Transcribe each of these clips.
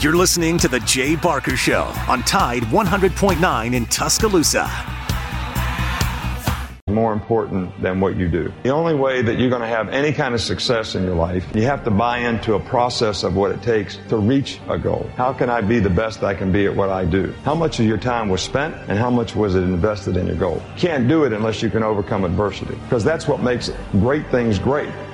You're listening to The Jay Barker Show on Tide 100.9 in Tuscaloosa. More important than what you do. The only way that you're going to have any kind of success in your life, you have to buy into a process of what it takes to reach a goal. How can I be the best I can be at what I do? How much of your time was spent and how much was it invested in your goal? Can't do it unless you can overcome adversity because that's what makes great things great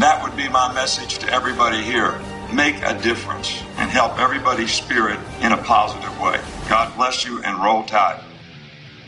That would be my message to everybody here. Make a difference and help everybody's spirit in a positive way. God bless you and roll tide.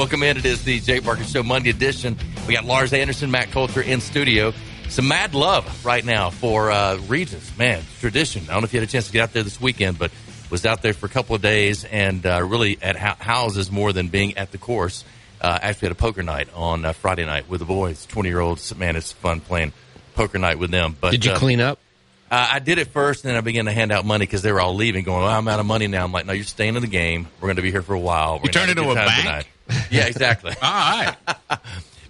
Welcome in. It is the Jay Barker Show Monday edition. We got Lars Anderson, Matt Coulter in studio. Some mad love right now for uh, Regions. Man, tradition. I don't know if you had a chance to get out there this weekend, but was out there for a couple of days and uh, really at houses more than being at the course. Uh, actually had a poker night on uh, Friday night with the boys, 20 year olds. Man, it's fun playing poker night with them. But Did you uh, clean up? Uh, I did it first, and then I began to hand out money because they were all leaving, going, well, "I'm out of money now." I'm like, "No, you're staying in the game. We're going to be here for a while." We're you turned into a bank. Tonight. Yeah, exactly. all right.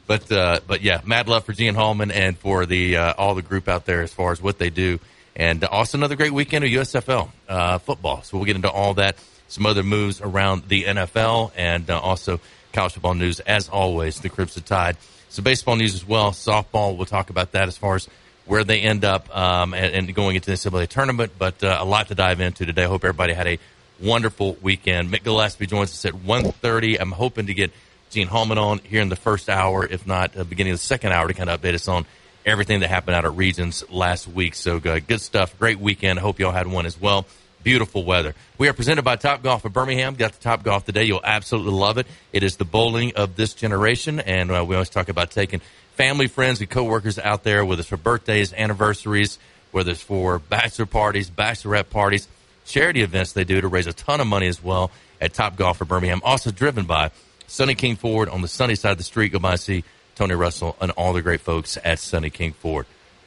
but uh, but yeah, mad love for Gene Hallman and for the uh, all the group out there as far as what they do, and also another great weekend of USFL uh, football. So we'll get into all that, some other moves around the NFL, and uh, also college football news as always. The Crimson Tide. So baseball news as well. Softball. We'll talk about that as far as where they end up um, and, and, going into the NCAA tournament. But uh, a lot to dive into today. I hope everybody had a wonderful weekend. Mick Gillespie joins us at 1.30. I'm hoping to get Gene Hallman on here in the first hour, if not uh, beginning of the second hour, to kind of update us on everything that happened out at Regions last week. So good, good stuff. Great weekend. I hope y'all had one as well. Beautiful weather. We are presented by Top Golf of Birmingham. Got the Top Golf today. You'll absolutely love it. It is the bowling of this generation, and uh, we always talk about taking – family, friends, and coworkers out there, whether it's for birthdays, anniversaries, whether it's for bachelor parties, bachelorette parties, charity events they do to raise a ton of money as well at Top Golf for Birmingham. Also driven by Sunny King Ford on the sunny side of the street. Go by see Tony Russell and all the great folks at Sunny King Ford.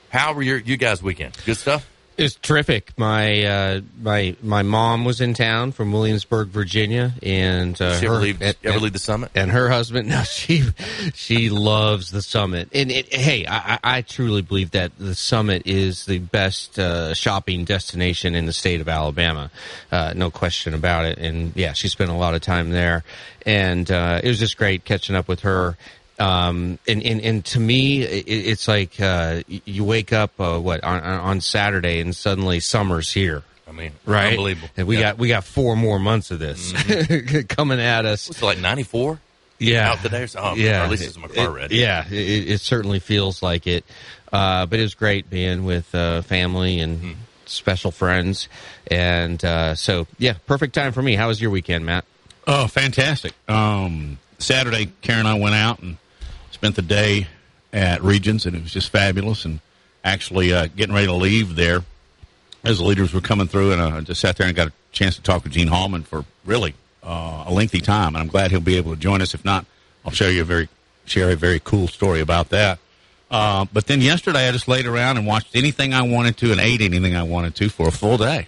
How were your you guys' weekend? Good stuff. It's terrific. My uh, my my mom was in town from Williamsburg, Virginia, and uh, She ever her, leave- and- ever leave the summit? And her husband, no, she she loves the summit. And it, hey, I, I I truly believe that the summit is the best uh, shopping destination in the state of Alabama, uh, no question about it. And yeah, she spent a lot of time there, and uh, it was just great catching up with her. Um, and, and, and to me, it, it's like, uh, you wake up, uh, what, on, on Saturday and suddenly summer's here. I mean, Right. unbelievable. And we Yeah. got, we got four more months of this coming at us. What's it like ninety four? Yeah. out today or something. Yeah. or at least it's my car It- Yeah. It, it certainly feels like it. Uh, but it was great being with, uh, family and Hmm. special friends. And, uh, so yeah, perfect time for me. How was your weekend, Matt? Oh, fantastic. Um, Saturday, Karen and I went out and spent the day at Regions, and it was just fabulous. And actually, uh, getting ready to leave there as the leaders were coming through, and uh, I just sat there and got a chance to talk with Gene Hallman for really uh, a lengthy time. And I'm glad he'll be able to join us. If not, I'll show you a very share a very cool story about that. Uh, but then yesterday, I just laid around and watched anything I wanted to and ate anything I wanted to for a full day.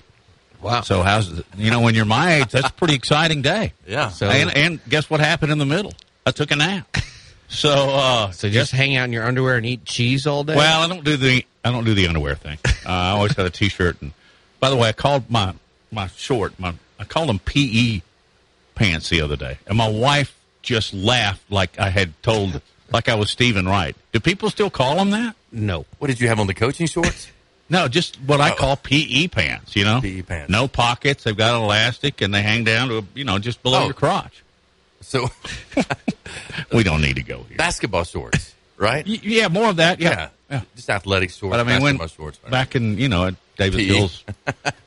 Wow. So how's you know when you're my age, that's a pretty exciting day. Yeah. So- and and guess what happened in the middle? I took a nap. So uh, So just hang out in your underwear and eat cheese all day? well, I don't do the I don't do the underwear thing. Uh, I always got a t-shirt. And by the way, I called my my short my I called them PE pants the other day, and my wife just laughed like I had told like I was Steven Wright. Do people still call them that? no. What did you have on the coaching shorts? No, just what I call PE pants. You know, PE pants. No pockets. They've got elastic, and they hang down to you know just below Oh. your crotch. So We don't need to go here. basketball shorts, right? Y- yeah, more of that. Yeah. yeah. Just athletic shorts. But I mean, when shorts. back in you know at David PE. Hills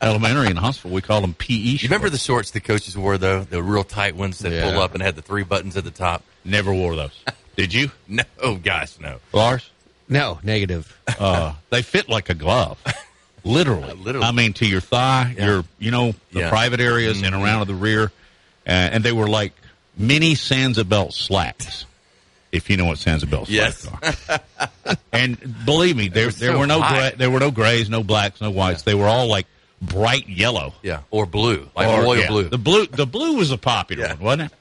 Elementary in Huntsville, we called them PE. You remember the shorts the coaches wore though, the real tight ones that Yeah. pull up and had the three buttons at the top? Never wore those. Did you, No, oh gosh, no. Lars? No, negative. Uh, they fit like a glove. Literally. Literally. I mean, to your thigh, Yeah. your you know the Yeah. private areas and Mhm. around to the rear, uh, and they were like mini Sansa slacks. If you know what Sansa Yes. slacks are. and believe me, there were there so were no gray, there were no grays, no blacks, no whites. They were all like bright yellow. Yeah, or blue, like Or, royal yeah, blue. The blue, the blue was a popular Yeah. one, wasn't it?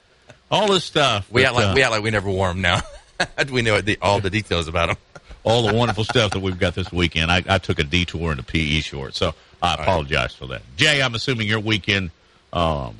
All this stuff. we but, act like uh, we act like we never wore them now. we know the, all the details about them. all the wonderful stuff that we've got this weekend. I, I took a detour in into PE shorts, so I apologize for that. Jay, I'm assuming your weekend um,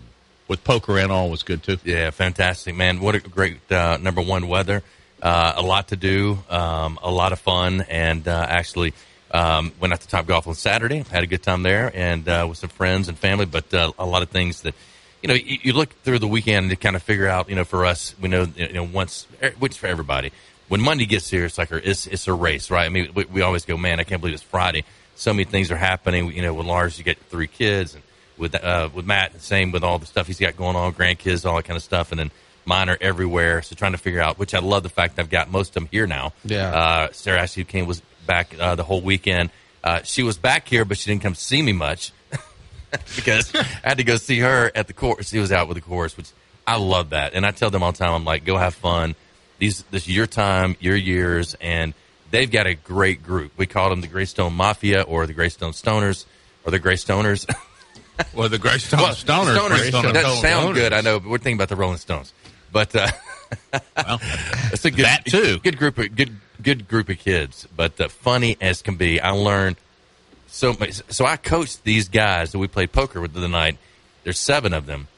with poker and all was good too. Yeah, fantastic, man. What a great uh, number one weather. Uh, a lot to do, um, a lot of fun, and uh, actually um, went out to Top Golf on Saturday. Had a good time there, and uh, with some friends and family. But uh, a lot of things that you know, you, you look through the weekend to kind of figure out. You know, for us, we know you know once, er, which for everybody, when Monday gets here, it's like a, it's it's a race, right? I mean, we, we always go, man, I can't believe it's Friday. So many things are happening. You know, with Lars, you get three kids, and with uh, with Matt, same with all the stuff he's got going on, grandkids, all that kind of stuff, and then mine are everywhere. So trying to figure out, which I love the fact that I've got most of them here now. Yeah. Uh, Sarah Ashley came was back uh, the whole weekend. Uh, she was back here, but she didn't come see me much because I had to go see her at the course. She was out with the course, which I love that. And I tell them all the time, I'm like, go have fun. These, this is your time, your years, and they've got a great group. We call them the Greystone Mafia or the Greystone Stoners or the Greystoners. Well, the Greystone Well, Stoners. Stoners Greystone doesn't sound good, I know, but we're thinking about the Rolling Stones. But uh, Well, it's a good, That too. good group of good good group of kids, but uh, funny as can be. I learned so much. So I coached these guys that we played poker with the night. There's seven of them.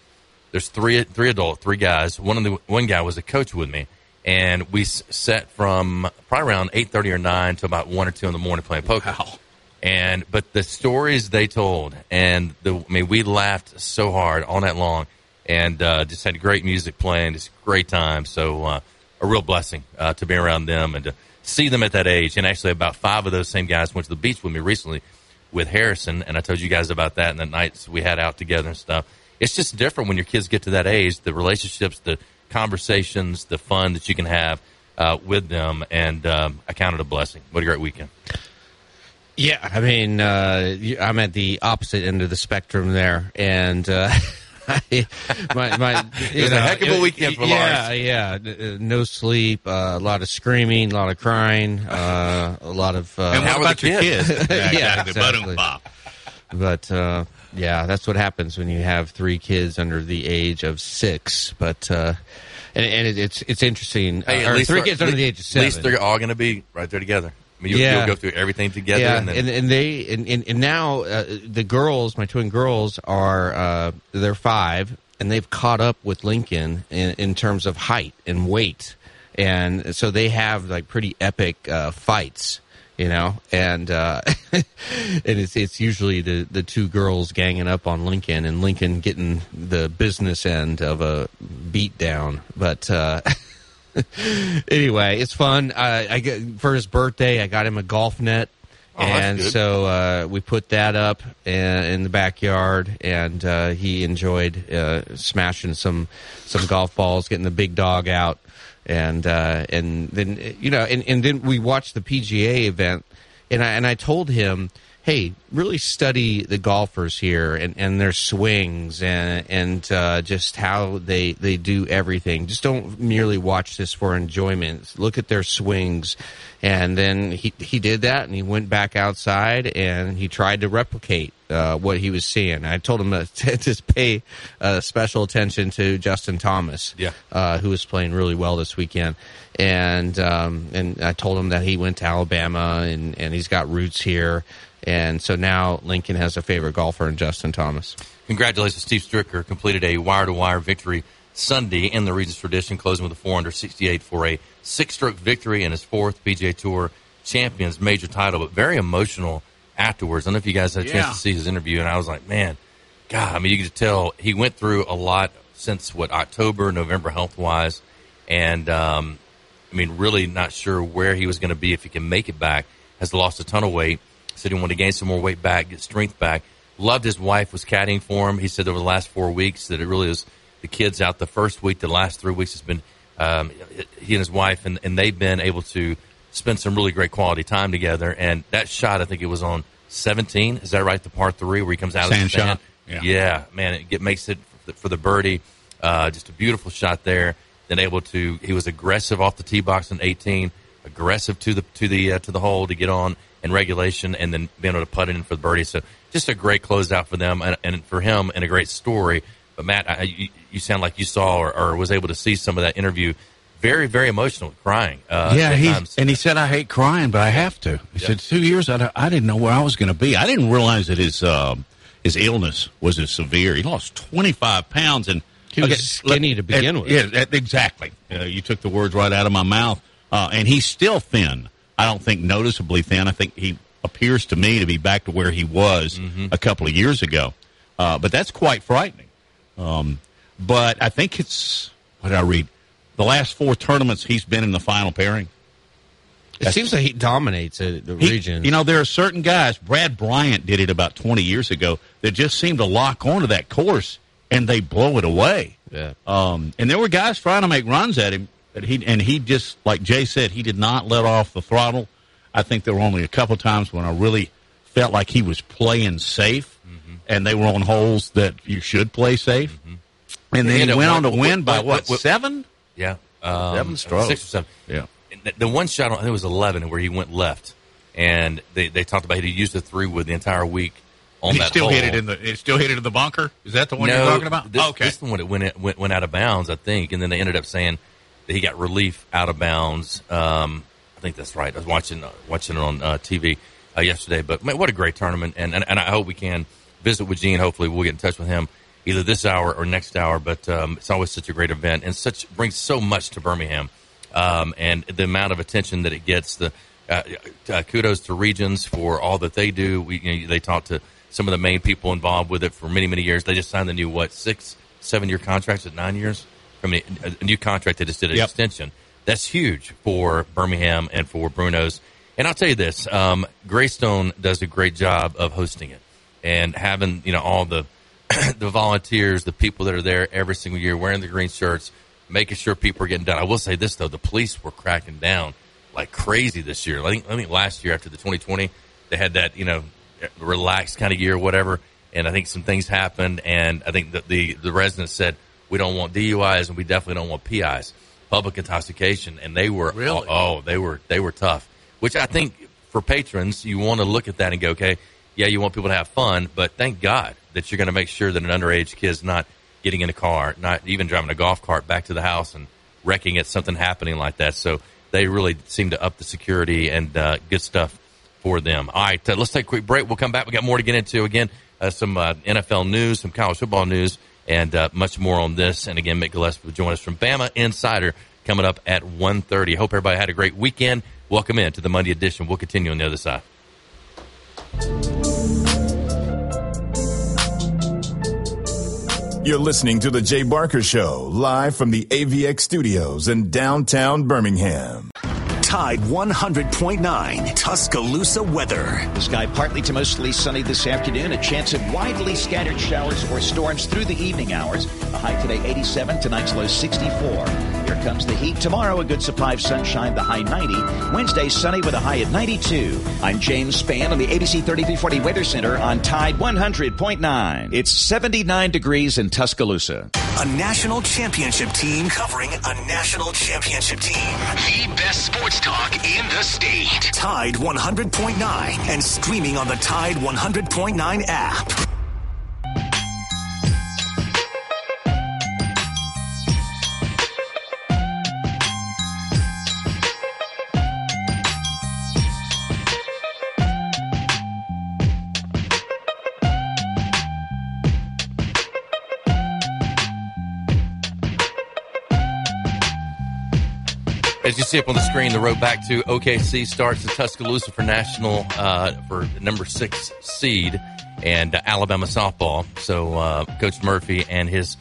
There's three three adult, three guys. One of the one guy was a coach with me, and we s- sat from probably around eight thirty or nine to about one or two in the morning playing poker. Wow. And but the stories they told, and the I mean, we laughed so hard all night long, and uh, just had great music playing, just great time. So uh, a real blessing uh, to be around them and to see them at that age. And actually, about five of those same guys went to the beach with me recently with Harrison, and I told you guys about that and the nights we had out together and stuff. It's just different when your kids get to that age. The relationships, the conversations, the fun that you can have uh, with them, and um, I count it a blessing. What a great weekend! Yeah, I mean, uh, I'm at the opposite end of the spectrum there, and uh, my, my, It was a heck of a weekend for yeah, Lars. Yeah, uh, no sleep, uh, a lot of screaming, a lot of crying, uh, a lot of. Uh, And what How about the your kids? kids? Yeah, exactly. But, exactly. But uh, yeah, that's what happens when you have three kids under the age of six. But uh, and, and it, it's it's interesting. Hey, uh, at or least three kids under the age of seven. At least they're all going to be right there together. I mean, you, Yeah. you'll go through everything together. yeah, and then, and, and they and, and, and now uh, the girls, my twin girls, are uh, they're five, and they've caught up with Lincoln in, in terms of height and weight, and so they have like pretty epic uh, fights, you know, and uh, and it's it's usually the the two girls ganging up on Lincoln, and Lincoln getting the business end of a beat down, but. Uh, anyway, it's fun. Uh, I get, for his birthday, I got him a golf net, Oh, and so uh, we put that up in, in the backyard, and uh, he enjoyed uh, smashing some some golf balls, getting the big dog out, and uh, and then you know, and, and then we watched the PGA event, and I and I told him. Hey, really study the golfers here and, and their swings and and uh, just how they they do everything. Just don't merely watch this for enjoyment. Look at their swings, and then he he did that, and he went back outside and he tried to replicate uh, what he was seeing. I told him to, to just pay uh, special attention to Justin Thomas, Yeah. uh, who was playing really well this weekend. And um, and I told him that he went to Alabama and, and he's got roots here. And so now Lincoln has a favorite golfer in Justin Thomas. Congratulations, Steve Stricker completed a wire-to-wire victory Sunday in the Regions tradition, closing with a 468 for a six-stroke victory in his fourth PGA Tour Champions major title. But very emotional afterwards. I don't know if you guys had a chance Yeah. to see his interview, and I was like, man, God, I mean, you could tell he went through a lot since what October, November, health-wise, and um, I mean, really not sure where he was going to be if he can make it back. Has lost a ton of weight. Said he wanted to gain some more weight back, get strength back. Loved his wife was caddying for him. He said over the last four weeks that it really is the kids out the first week. The last three weeks has been um, he and his wife, and, and they've been able to spend some really great quality time together. And that shot, I think it was on 17. Is that right? The par three where he comes out of the sand. shot. Yeah. Yeah, man, it get, makes it for the, for the birdie. Uh, just a beautiful shot there. Then able to, he was aggressive off the tee box in 18, aggressive to the to the uh, to the hole to get on in regulation, and then being able to put it in for the birdie. So just a great closeout for them and, and for him, and a great story. But Matt, I, you, you sound like you saw or, or was able to see some of that interview. Very, very emotional, crying. Uh, yeah, he and he said, "I hate crying, but I have to." He Yeah. said, two years, I, I didn't know where I was going to be. I didn't realize that his um, his illness was as severe. He lost twenty five pounds, and He was skinny to begin and- with. Yeah, that- exactly. Uh, you took the words right out of my mouth. Uh, and he's still thin. I don't think noticeably thin. I think he appears to me to be back to where he was Mm-hmm. a couple of years ago. Uh, but that's quite frightening. Um, but I think it's what did I read? The last four tournaments he's been in the final pairing. It seems like he dominates the He- region. You know, there are certain guys. Brad Bryant did it about 20 years ago that just seem to lock onto that course and they blow it away. Yeah. Um, and there were guys trying to make runs at him, but he and he just like Jay said, he did not let off the throttle. I think there were only a couple times when I really felt like he was playing safe, Mm-hmm. and they were on holes that you should play safe. And then He he, had a went on to win by what- what, seven? Yeah. Um, Seven strokes. Six or seven. Yeah. The, the one shot, I think it was 11, where he went left. And they, they talked about he used the three wood the entire week on He that still hole. hit it in the. He still hit it in the bunker. Is that the one no, you're talking about? This, okay. This one it went, went went out of bounds, I think, and then they ended up saying he got relief out of bounds. Um, I think that's right. I was watching uh, watching it on uh, TV uh, yesterday, but man, what a great tournament! And, and and I hope we can visit with Gene. Hopefully, we'll get in touch with him either this hour or next hour. But um, it's always such a great event and such brings so much to Birmingham, um, and the amount of attention that it gets. The uh, uh, kudos to Regions for all that they do. We you know, they talked to some of the main people involved with it for many many years. They just signed the new what six seven year contracts at nine years. I mean, a, a new contract that just did an Yep. extension. That's huge for Birmingham and for Bruno's. And I'll tell you this: um, Greystone does a great job of hosting it and having you know all the the volunteers, the people that are there every single year wearing the green shirts, making sure people are getting done. I will say this though: the police were cracking down like crazy this year. I think, I think last year after the 2020, they had that you know relaxed kind of year, or whatever. and I think some things happened, and I think that the the residents said we don't want DUIs and we definitely don't want PIs, public intoxication, and they were Really? oh they were they were tough. Which I think for patrons you want to look at that and go okay yeah you want people to have fun, but thank God that you're going to make sure that an underage kid's not getting in a car, not even driving a golf cart back to the house and wrecking it, something happening like that. So they really seem to up the security and uh, good stuff for them. All right, uh, let's take a quick break. We'll come back. We got more to get into. Again, uh, some uh, NFL news, some college football news, and uh, much more on this. And again, Mick Gillespie will join us from Bama Insider coming up at 1.30. Hope everybody had a great weekend. Welcome in to the Monday edition. We'll continue on the other side. You're listening to The Jay Barker Show, live from the AVX studios in downtown Birmingham. Tide 100.9 Tuscaloosa weather. The sky partly to mostly sunny this afternoon. A chance of widely scattered showers or storms through the evening hours. A high today 87, tonight's low 64. Here comes the heat. Tomorrow, a good supply of sunshine, the high 90. Wednesday, sunny with a high at 92. I'm James Spann on the ABC 3340 Weather Center on Tide 100.9. It's 79 degrees in Tuscaloosa. A national championship team covering a national championship team. The best sports talk in the state. Tide 100.9 and streaming on the Tide 100.9 app. See up on the screen, the road back to OKC starts in Tuscaloosa for national uh, for number six seed and uh, Alabama softball. So uh, Coach Murphy and his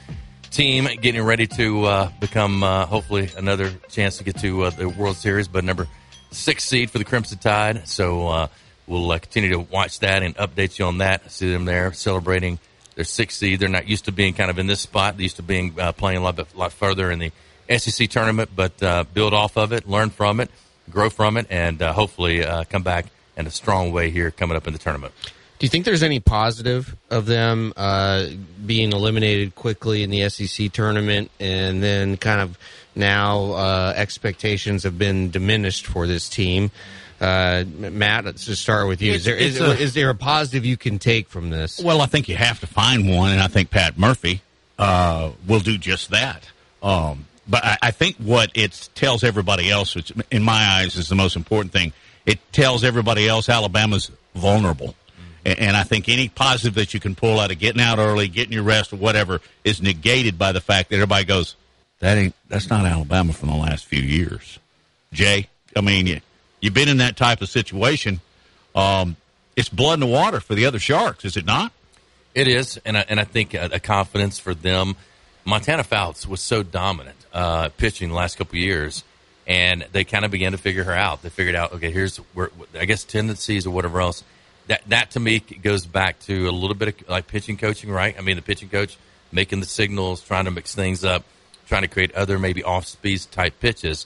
team getting ready to uh, become uh, hopefully another chance to get to uh, the World Series, but number six seed for the Crimson Tide. So uh, we'll continue to watch that and update you on that. See them there celebrating their sixth seed. They're not used to being kind of in this spot. They used to being playing a lot, bit- lot further in the SEC tournament, but uh, build off of it, learn from it, grow from it, and uh, hopefully uh, come back in a strong way here coming up in the tournament. Do you think there's any positive of them uh, being eliminated quickly in the SEC tournament, and then kind of now uh, expectations have been diminished for this team? Uh, Matt, let's just start with you. Is there is, It's- it's a- is there a positive you can take from this? Well, I think you have to find one, and I think Pat Murphy uh, will do just that. Um, but I, I think what it tells everybody else, which in my eyes is the most important thing, it tells everybody else Alabama's vulnerable. And, I think any positive that you can pull out of getting out early, getting your rest, or whatever, is negated by the fact that everybody goes, "That ain't that's not Alabama from the last few years." Jay, I mean, you, you've been in that type of situation. Um, it's blood in the water for the other Sharks, is it not? It is, and I, and I think a, a confidence for them. Montana Fouts was so dominant uh, pitching the last couple years, and they kind of began to figure her out. They figured out, okay, here's where I guess tendencies or whatever else. That that to me goes back to a little bit of like pitching coaching, right? I mean, the pitching coach making the signals, trying to mix things up, trying to create other maybe off speed type pitches.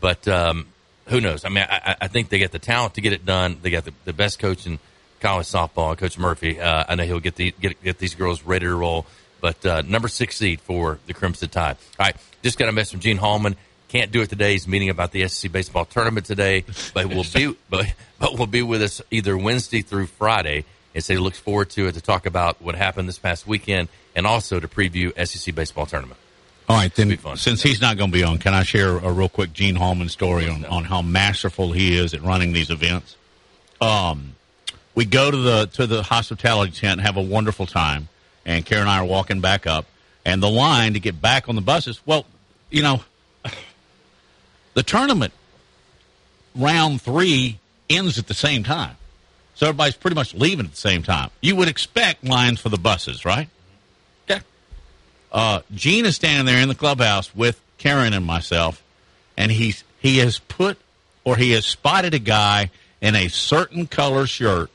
But um, who knows? I mean, I, I- I think they got the talent to get it done. They got the, the best coach in college softball, Coach Murphy. Uh, I know he'll get the get, get these girls ready to roll. But uh, number six seed for the Crimson Tide. All right, just got a message from Gene Hallman. Can't do it today. He's meeting about the SEC baseball tournament today, but will be but but will be with us either Wednesday through Friday. And say he looks forward to it to talk about what happened this past weekend and also to preview SEC baseball tournament. All right, then, since he's not going to be on, can I share a real quick Gene Hallman story on, on how masterful he is at running these events? Um, we go to the to the hospitality tent, have a wonderful time, and Karen and I are walking back up, and the line to get back on the buses. Well, you know, the tournament round three ends at the same time, so everybody's pretty much leaving at the same time. You would expect lines for the buses, right? Yeah. Uh, Gene is standing there in the clubhouse with Karen and myself, and he's he has put or he has spotted a guy in a certain color shirt,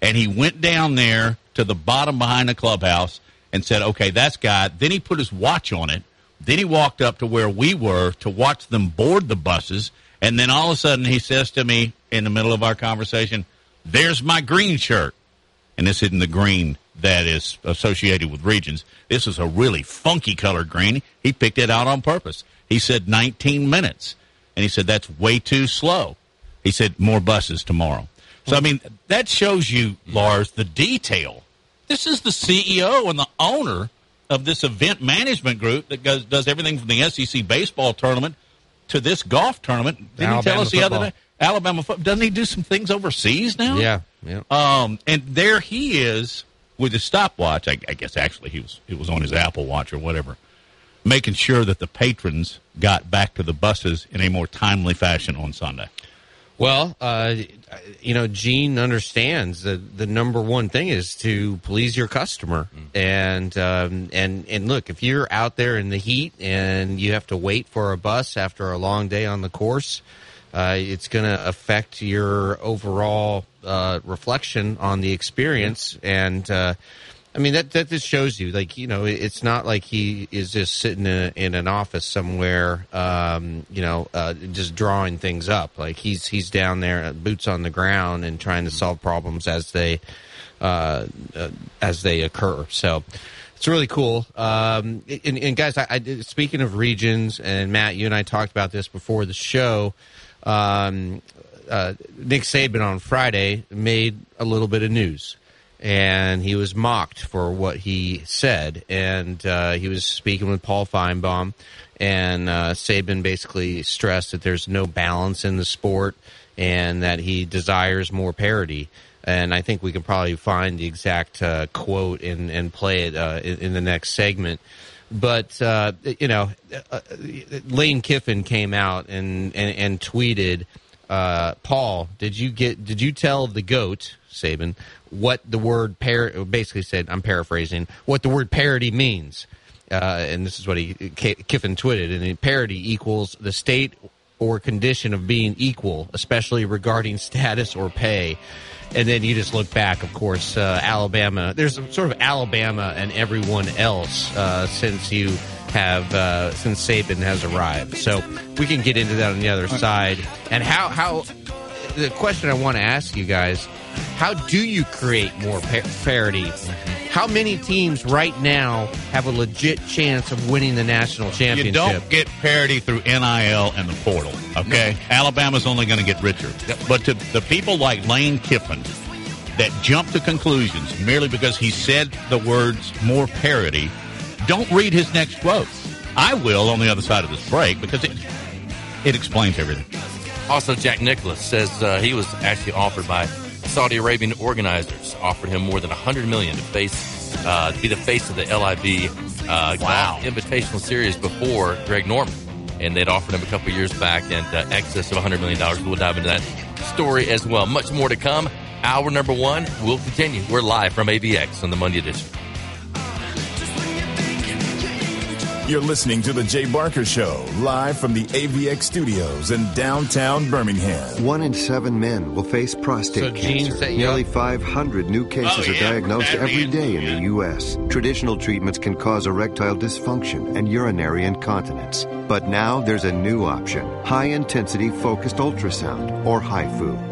and he went down there to the bottom behind the clubhouse and said, "Okay, that's guy." Then he put his watch on it. Then he walked up to where we were to watch them board the buses, and then all of a sudden he says to me in the middle of our conversation, "There's my green shirt." and this isn't the green. that is associated with regions. This is a really funky colored green. He picked it out on purpose. He said 19 minutes, and he said that's way too slow. He said more buses tomorrow. So I mean that shows you, Lars, the detail. This is the CEO and the owner of this event management group that goes, does everything from the SEC baseball tournament to this golf tournament. Didn't he tell Alabama us the football. other day? Alabama football. Doesn't he do some things overseas now? Yeah, yeah. Um, and there he is with his stopwatch. I, I guess actually he was it was on his Apple Watch or whatever, making sure that the patrons got back to the buses in a more timely fashion on Sunday. Well, uh, you know, Gene understands that the number one thing is to please your customer, and um, and and look, if you're out there in the heat and you have to wait for a bus after a long day on the course, uh, it's going to affect your overall uh, reflection on the experience, and uh, I mean that that just shows you, like you know, it's not like he is just sitting in, in an office somewhere, um, you know, uh, just drawing things up. Like he's he's down there, uh, boots on the ground, and trying to solve problems as they uh, uh, as they occur. So. It's really cool. Um, and, and guys, I, I, speaking of regions, and Matt, you and I talked about this before the show. Um, uh, Nick Saban on Friday made a little bit of news and he was mocked for what he said. And uh, he was speaking with Paul Finebaum, and uh, Saban basically stressed that there's no balance in the sport and that he desires more parity. And I think we can probably find the exact uh, quote and, and play it uh, in, in the next segment. But uh, you know, uh, Lane Kiffin came out and and, and tweeted, "Paul, did you get? Did you tell the goat Saban what the word par? Basically said, I'm paraphrasing what the word parity means." Uh, and this is what he Kiffin tweeted, and parity equals the state or condition of being equal, especially regarding status or pay. And then you just look back, of course, uh, Alabama. There's sort of Alabama and everyone else uh, since you have uh, since Saban has arrived. So we can get into that on the other side. And how how the question I want to ask you guys: How do you create more par- parity? How many teams right now have a legit chance of winning the national championship? You don't get parity through NIL and the portal. Okay, Alabama's only going to get richer. But to the people like Lane Kiffin that jump to conclusions merely because he said the words "more parity," don't read his next quote. I will on the other side of this break because it it explains everything. Also, Jack Nicklaus says uh, he was actually offered by Saudi Arabian organizers, offered him more than 100 million to face uh, to be the face of the LIV uh, Wow. Invitational Series before Greg Norman, and they'd offered him a couple years back and uh, excess of 100 million dollars. We'll dive into that story as well. Much more to come. Hour number one will continue. We're live from AVX on the Monday edition. You're listening to The Jay Barker Show, live from the AVX studios in downtown Birmingham. One in seven men will face prostate So cancer. set you Nearly up. 500 new cases Oh, are yeah, diagnosed that'd every be day in the U.S. Traditional treatments can cause erectile dysfunction and urinary incontinence. But now there's a new option high intensity focused ultrasound, or HIFU.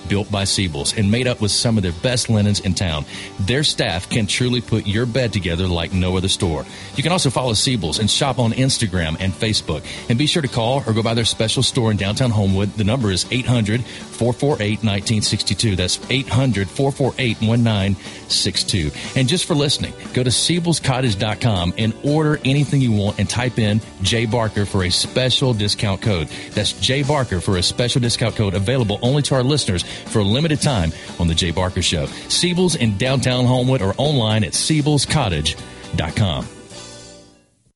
built by Siebel's and made up with some of their best linens in town. Their staff can truly put your bed together like no other store. You can also follow Siebel's and shop on Instagram and Facebook. And be sure to call or go by their special store in downtown Homewood. The number is 800 448 1962. That's 800 448 1962. And just for listening, go to Siebel'sCottage.com and order anything you want and type in J Barker for a special discount code. That's J Barker for a special discount code available only to our listeners for a limited time on the J Barker Show. Siebel's in downtown Homewood or online at Siebel'sCottage.com.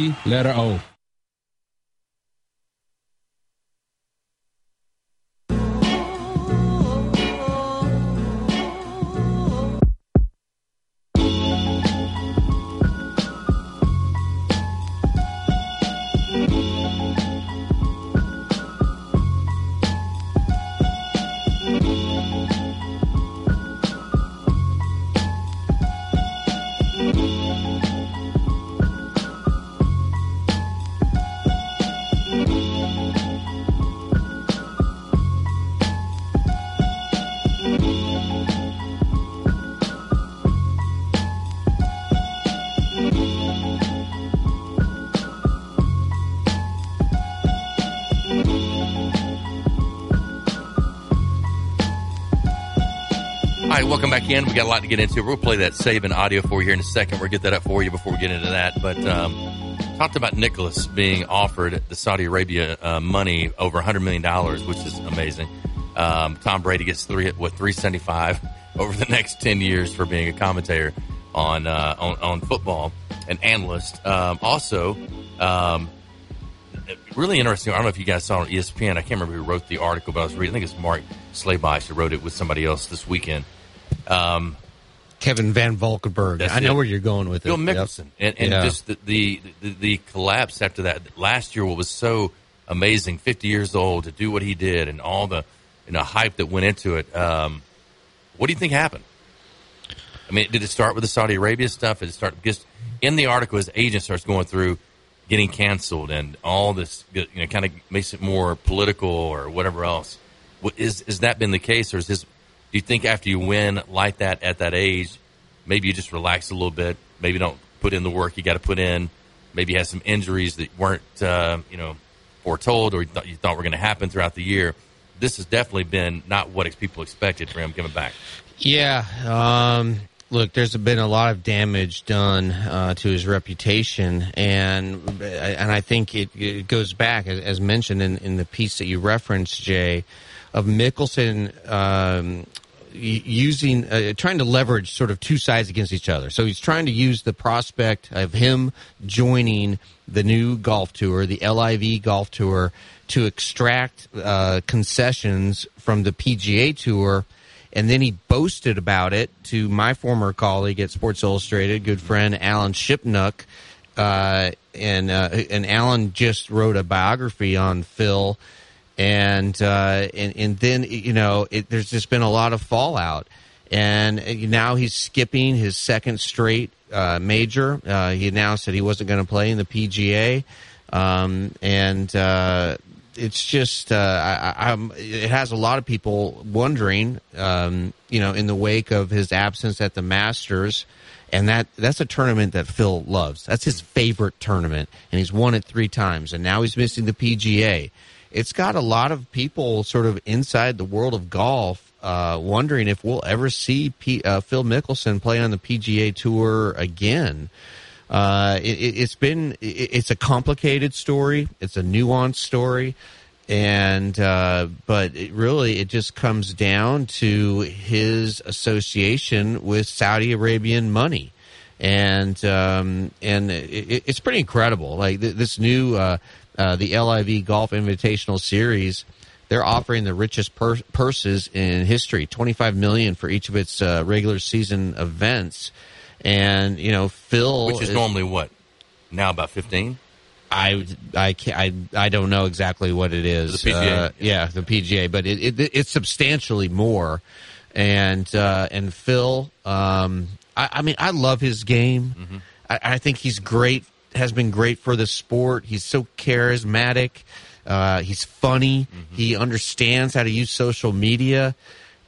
C letter O. welcome back in. We got a lot to get into. We'll play that Saban audio for you here in a second. We'll get that up for you before we get into that. But um, talked about Nicklaus being offered the Saudi Arabia uh, money over $100 million, which is amazing. Um, Tom Brady gets three what 375 over the next 10 years for being a commentator on uh, on, on football, an analyst. Um, also, um, really interesting. I don't know if you guys saw on ESPN. I can't remember who wrote the article, but I was reading. I think it's Mark Schlabach who wrote it with somebody else this weekend. Um, Kevin Van Valkenburg. I know it. where you're going with Phil it. Yep. Mickelson, and, and Yeah. just the, the, the the collapse after that last year. What was so amazing, fifty years old to do what he did, and all the you know hype that went into it. Um, what do you think happened? I mean, did it start with the Saudi Arabia stuff? Did it start just in the article? His agent starts going through getting canceled and all this, you know, kind of makes it more political or whatever else. Is is that been the case, or is his? Do you think after you win like that at that age, maybe you just relax a little bit, maybe don't put in the work you got to put in, maybe you had some injuries that weren't, uh, you know, foretold or you thought, you thought were going to happen throughout the year. This has definitely been not what people expected for him coming back. Yeah. Um, look, there's been a lot of damage done uh, to his reputation, and and I think it, it goes back, as, as mentioned in, in the piece that you referenced, Jay, of Mickelson um, using uh, trying to leverage sort of two sides against each other. So he's trying to use the prospect of him joining the new golf tour, the LIV golf tour, to extract uh, concessions from the PGA tour. And then he boasted about it to my former colleague at Sports Illustrated, good friend Alan Shipnuck. Uh, and uh, and Alan just wrote a biography on Phil and uh, and and then you know it, there's just been a lot of fallout, and uh, now he's skipping his second straight uh, major. Uh, he announced that he wasn't going to play in the PGA, um, and uh, it's just uh, I, it has a lot of people wondering, um, you know, in the wake of his absence at the Masters. And that that's a tournament that Phil loves. That's his favorite tournament, and he's won it three times. And now he's missing the PGA it's got a lot of people sort of inside the world of golf uh, wondering if we'll ever see P- uh, Phil Mickelson play on the PGA Tour again. Uh, it, has been it, it's a complicated story. It's a nuanced story, and uh, but it really it just comes down to his association with Saudi Arabian money and um, and it, it's pretty incredible. Like th- this new uh, uh, the LIV Golf Invitational Series, they're offering the richest pur- purses in history, twenty five million for each of its uh, regular season events. And you know, Phil, which is, is normally what now about fifteen. I I I I don't know exactly what it is. The PGA, uh, yeah, the PGA, but it, it, it's substantially more. And uh, and Phil, um, I, I, mean, I love his game. Mm-hmm. I, I, think he's great. Has been great for the sport. He's so charismatic. Uh, he's funny. Mm-hmm. He understands how to use social media.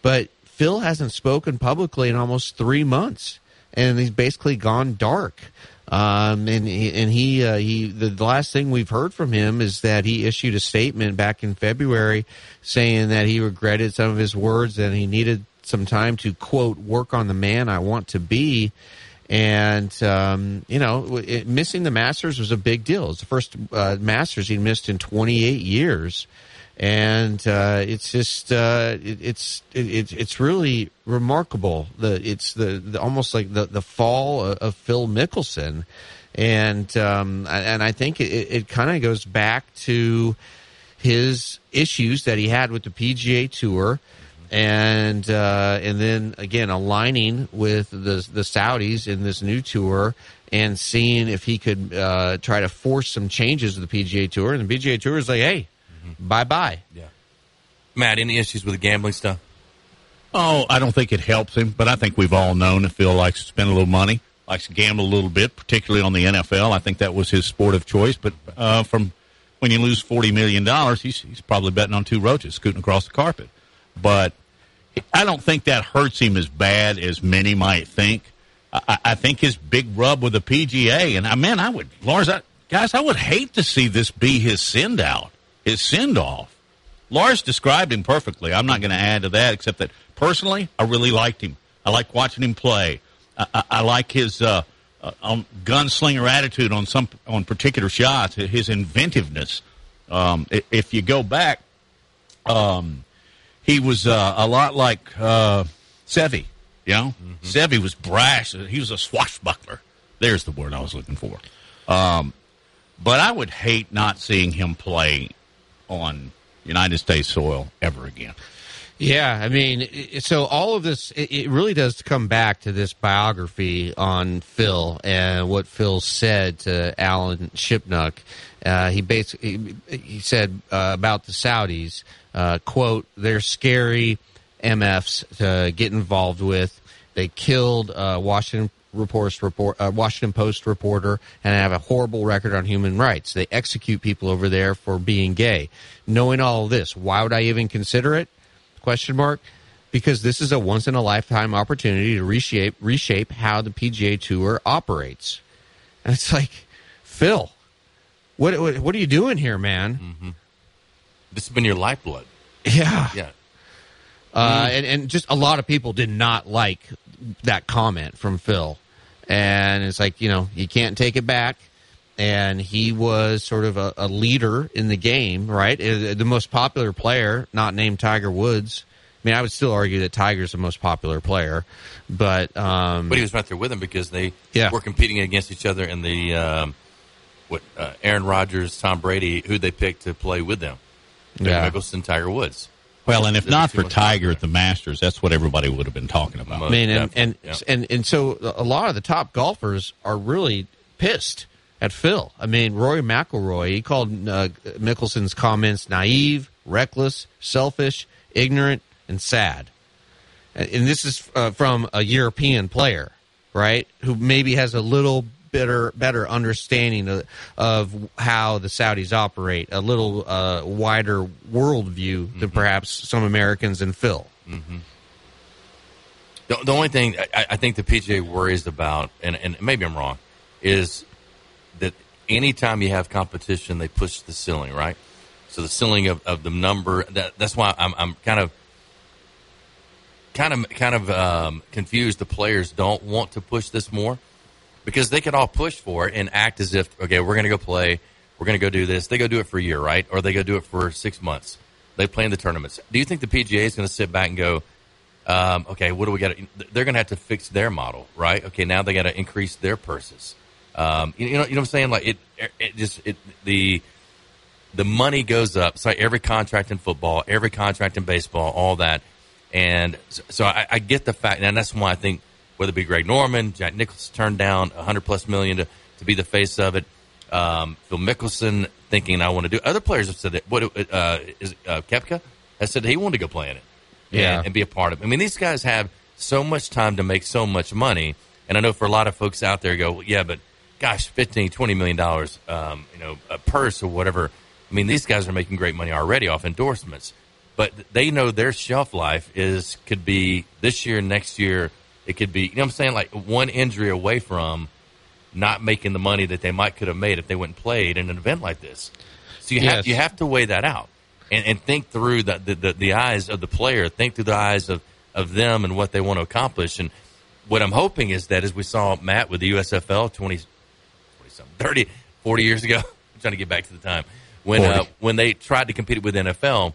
But Phil hasn't spoken publicly in almost three months, and he's basically gone dark. Um, and and he, uh, he, the last thing we've heard from him is that he issued a statement back in February saying that he regretted some of his words and he needed some time to quote work on the man I want to be. And um, you know, it, missing the Masters was a big deal. It's the first uh, Masters he missed in 28 years, and uh, it's just uh, it, it's it, it's really remarkable. The it's the, the almost like the the fall of, of Phil Mickelson, and um, and I think it, it kind of goes back to his issues that he had with the PGA Tour and uh, and then again aligning with the the Saudis in this new tour and seeing if he could uh, try to force some changes to the PGA Tour. And the PGA Tour is like, hey, mm-hmm. bye bye. Yeah. Matt, any issues with the gambling stuff? Oh, I don't think it helps him, but I think we've all known that Phil likes to spend a little money, likes to gamble a little bit, particularly on the NFL. I think that was his sport of choice. But uh, from when you lose forty million dollars, he's, he's probably betting on two roaches scooting across the carpet. But I don't think that hurts him as bad as many might think. I, I think his big rub with the PGA, and I man, I would, Lars, I, guys, I would hate to see this be his send out, his send off. Lars described him perfectly. I'm not going to add to that, except that personally, I really liked him. I like watching him play. I, I, I like his uh, uh, um, gunslinger attitude on some on particular shots. His inventiveness. Um, if you go back, um, he was uh, a lot like uh, Seve. You know, mm-hmm. Seve was brash. He was a swashbuckler. There's the word I was looking for. Um, but I would hate not seeing him play on United States soil ever again. Yeah, I mean, so all of this, it really does come back to this biography on Phil and what Phil said to Alan Shipnuck. Uh, he basically he said uh, about the Saudis uh, quote, they're scary MFs to get involved with. They killed uh, Washington Reports report, uh, Washington Post reporter, and have a horrible record on human rights. They execute people over there for being gay. Knowing all this, why would I even consider it? Question mark. Because this is a once in a lifetime opportunity to reshape reshape how the PGA Tour operates. And it's like, Phil, what what, what are you doing here, man? Mm-hmm. This has been your lifeblood. Yeah. Yeah. Uh, and, and just a lot of people did not like that comment from Phil. And it's like, you know, you can't take it back. And he was sort of a, a leader in the game, right? Uh, the most popular player, not named Tiger Woods, I mean, I would still argue that Tiger's the most popular player, but um, But he was right there with him because they Yeah. were competing against each other in the um, what uh, Aaron Rodgers, Tom Brady, who they picked to play with them. Yeah. Mickelson, Tiger Woods. Well, and if Those not for Tiger at the Masters, that's what everybody would have been talking about. I mean, and and, and and so a lot of the top golfers are really pissed at Phil. I mean, Rory McIlroy he called uh, Mickelson's comments naive, reckless, selfish, ignorant, and sad. And, and this is uh, from a European player, right? Who maybe has a little better better understanding of, of how the Saudis operate, a little uh, wider worldview than perhaps some Americans and Phil. Mm-hmm. The, the only thing I, I think the PGA worries about, and, and maybe I'm wrong, is that anytime you have competition, they push the ceiling, right? So the ceiling of, of the number. That, that's why I'm, I'm kind of kind of kind of um, confused. The players don't want to push this more because they could all push for it and act as if okay, we're going to go play, we're going to go do this. They go do it for a year, right? Or they go do it for six months. They play in the tournaments. Do you think the PGA is going to sit back and go, um, okay, what do we got? They're going to have to fix their model, right? Okay, now they got to increase their purses. Um, you, you know, you know what I'm saying? Like it, it just it the the money goes up. So every contract in football, every contract in baseball, all that. And so, so I, I get the fact, and that's why I think whether it be Greg Norman, Jack Nicklaus turned down 100 plus million to, to be the face of it. Um, Phil Mickelson thinking I want to do. Other players have said that. What uh, is uh, Koepka has said he wanted to go play in it, Yeah. and, and be a part of. it. I mean, these guys have so much time to make so much money, and I know for a lot of folks out there go, well, yeah, but gosh, 15, 20 million dollars, um, you know, a purse or whatever. I mean, these guys are making great money already off endorsements, but they know their shelf life is could be this year, next year. It could be, you know, what I'm saying, like one injury away from not making the money that they might could have made if they went and played in an event like this. So you have you have to weigh that out and, and think through the, the, the, the eyes of the player, think through the eyes of, of them and what they want to accomplish. And what I'm hoping is that as we saw Matt with the USFL 20, 20 something, 30, 40 years ago, I'm trying to get back to the time when uh, when they tried to compete with NFL,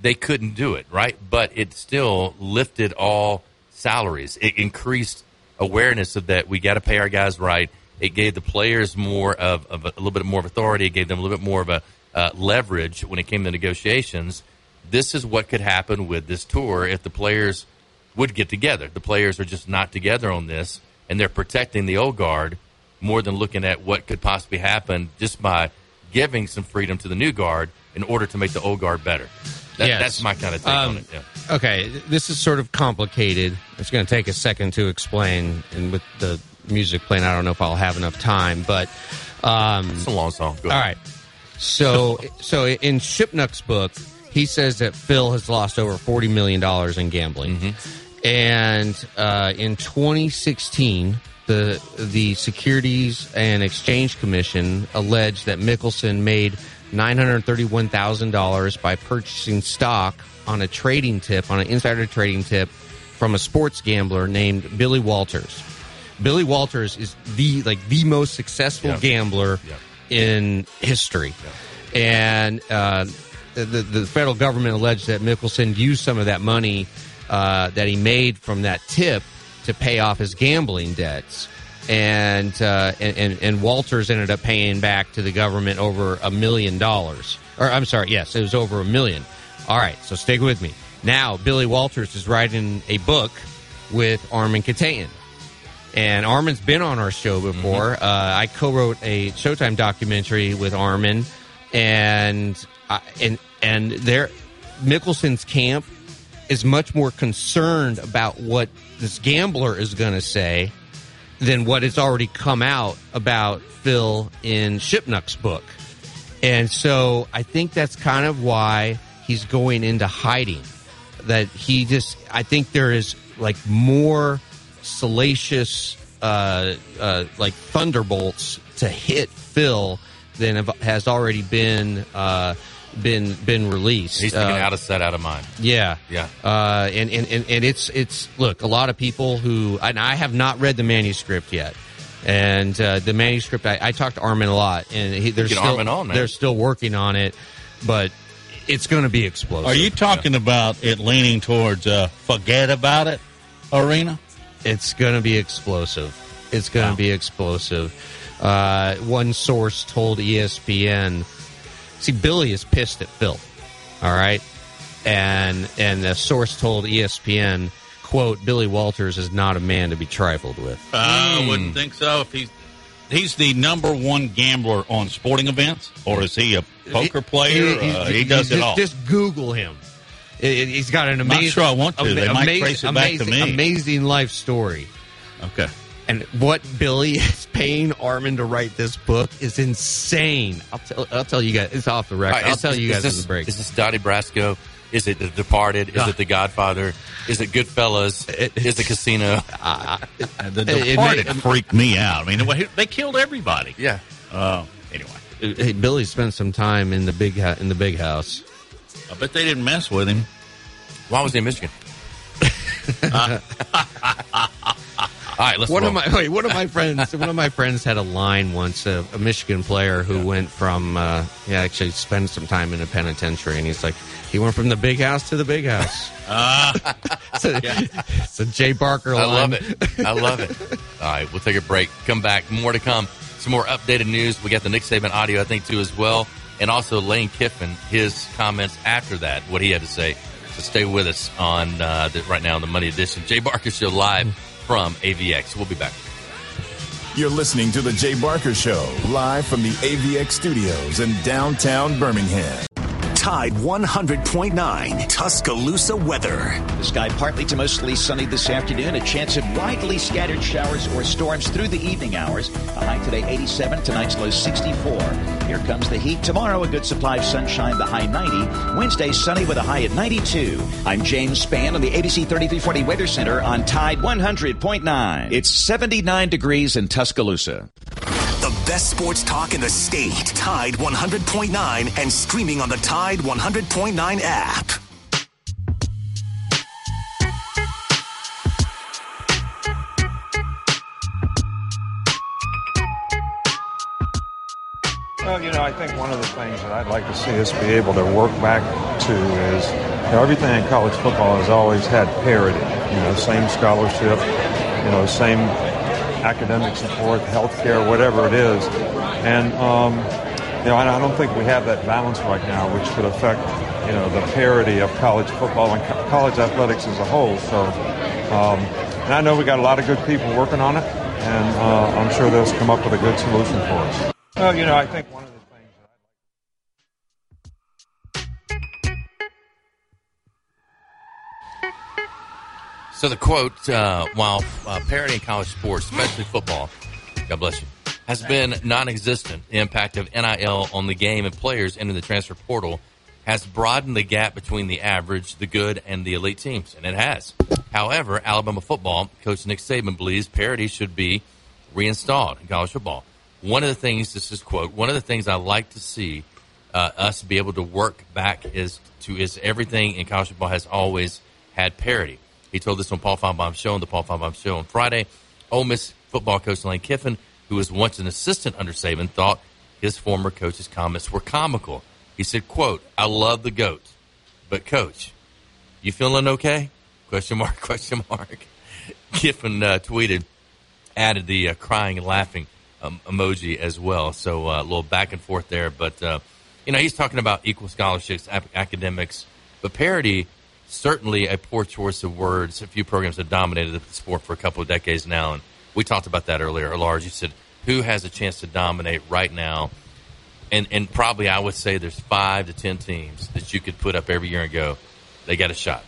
they couldn't do it, right? But it still lifted all salaries. It increased awareness of that we got to pay our guys right. It gave the players more of, of a, a little bit more of authority. It gave them a little bit more of a uh, leverage when it came to negotiations. This is what could happen with this tour if the players would get together. The players are just not together on this, and they're protecting the old guard more than looking at what could possibly happen just by giving some freedom to the new guard in order to make the old guard better. That, Yes. That's my kind of take on Um, it. Yeah. Okay, this is sort of complicated. It's going to take a second to explain, and with the music playing, I don't know if I'll have enough time. But um, It's a long song. All right. So, so in Shipnuck's book, he says that Phil has lost over forty million dollars in gambling, Mm-hmm. and uh, in 2016, the the Securities and Exchange Commission alleged that Mickelson made nine hundred thirty-one thousand dollars by purchasing stock on a trading tip, on an insider trading tip, from a sports gambler named Billy Walters. Billy Walters is the like the most successful Yeah. gambler in history, and uh, the, the federal government alleged that Mickelson used some of that money uh, that he made from that tip to pay off his gambling debts. And, uh, and and and Walters ended up paying back to the government over a million dollars. Or I'm sorry, yes, it was over a million. All right, so stick with me. Now Billy Walters is writing a book with Armen Keteyian. And Armen's been on our show before. Uh, I co-wrote a Showtime documentary with Armin, and I, and and there, Mickelson's camp is much more concerned about what this gambler is going to say than what has already come out about Phil in Shipnuck's book. And so I think that's kind of why he's going into hiding. That he just, I think there is like more salacious, uh, uh, like thunderbolts to hit Phil than have, has already been uh, been been released. He's thinking Uh, out of sight, out of mind. yeah, Yeah. uh, and, and, and, and it's it's look a lot of people who and I have not read the manuscript yet, and uh, the manuscript I, I talked to Armen a lot, and he, they're still on, they're still working on it, but it's going to be explosive. Are you talking about it leaning towards uh, forget about it arena? It's going to be explosive. It's going to be explosive. Uh, one source told ESPN. See, Billy is pissed at Phil. All right, and and the source told ESPN, "quote Billy Walters is not a man to be trifled with." I wouldn't think so. If he's he's the number one gambler on sporting events, or is he a poker player? He- he- uh, he does just, it all. Just Google him. I- I- He's got an Not amazing. sure I want to. They might trace it back to me. Amazing life story. Okay. And what Billy is paying Armen to write this book is insane. I'll tell. I'll tell you guys. It's off the record. All right, I'll is- tell you guys this, in the break. Is this Donnie Brasco? Is it The Departed? Is Ah. it The Godfather? Is it Goodfellas? is it Casino? the it Departed may- freaked me out. I mean, they killed everybody. Yeah. Uh, anyway, Hey, Billy spent some time in the big in the big house. I bet they didn't mess with him. Why was he in Michigan? All right, let's one roll. of my wait, one of my friends one of my friends had a line once a, a Michigan player who went from uh, he actually spent some time in a penitentiary and he's like he went from the big house to the big house. Ah, so, it's a Jay Barker I love it. I love it. All right, we'll take a break. Come back. More to come. Some more updated news. We got the Nick Saban audio, I think, too, as well. And also Lane Kiffin, his comments after that, what he had to say. So stay with us on uh, the, right now on the Money Edition. Jay Barker Show live from AVX. We'll be back. You're listening to The Jay Barker Show, live from the AVX studios in downtown Birmingham. Tide 100.9 Tuscaloosa weather. The sky partly to mostly sunny this afternoon. A chance of widely scattered showers or storms through the evening hours. A high today 87, tonight's low 64. Here comes the heat. Tomorrow, a good supply of sunshine, the high 90. Wednesday, sunny with a high at 92. I'm James Spann on the ABC 3340 Weather Center on Tide 100.9. It's 79 degrees in Tuscaloosa. The best sports talk in the state. Tide 100.9 and streaming on the Tide 100.9 app. Well, you know, I think one of the things that I'd like to see us be able to work back to is, you know, everything in college football has always had parity. You know, same scholarship, you know, same academic support, health care, whatever it is. And, um, you know, I I don't think we have that balance right now, which could affect, you know, the parity of college football and co- college athletics as a whole. So, um, and I know we got a lot of good people working on it, and uh, I'm sure they'll come up with a good solution for us. Well, you know, I think one of So the quote, uh, while uh, parity in college sports, especially football, God bless you, has been non-existent. The impact of NIL on the game and players entering the transfer portal has broadened the gap between the average, the good, and the elite teams, and it has. However, Alabama football coach Nick Saban believes parity should be reinstalled in college football. One of the things, this is quote, one of the things I like to see uh, us be able to work back is to is everything in college football has always had parity. He told this on Paul Finebaum show on the Paul Finebaum show on Friday. Ole Miss football coach Lane Kiffin, who was once an assistant under Saban, thought his former coach's comments were comical. He said, "quote I love the goat, but coach, you feeling okay?" Question mark. Question mark. Kiffin uh, tweeted, added the uh, crying and laughing um, emoji as well. So uh, a little back and forth there, but uh, you know he's talking about equal scholarships, ap- academics, but parity certainly a poor choice of words. A few programs have dominated the sport for a couple of decades now, and we talked about that earlier. Large, you said who has a chance to dominate right now? And and probably I would say there's five to ten teams that you could put up every year and go, they got a shot.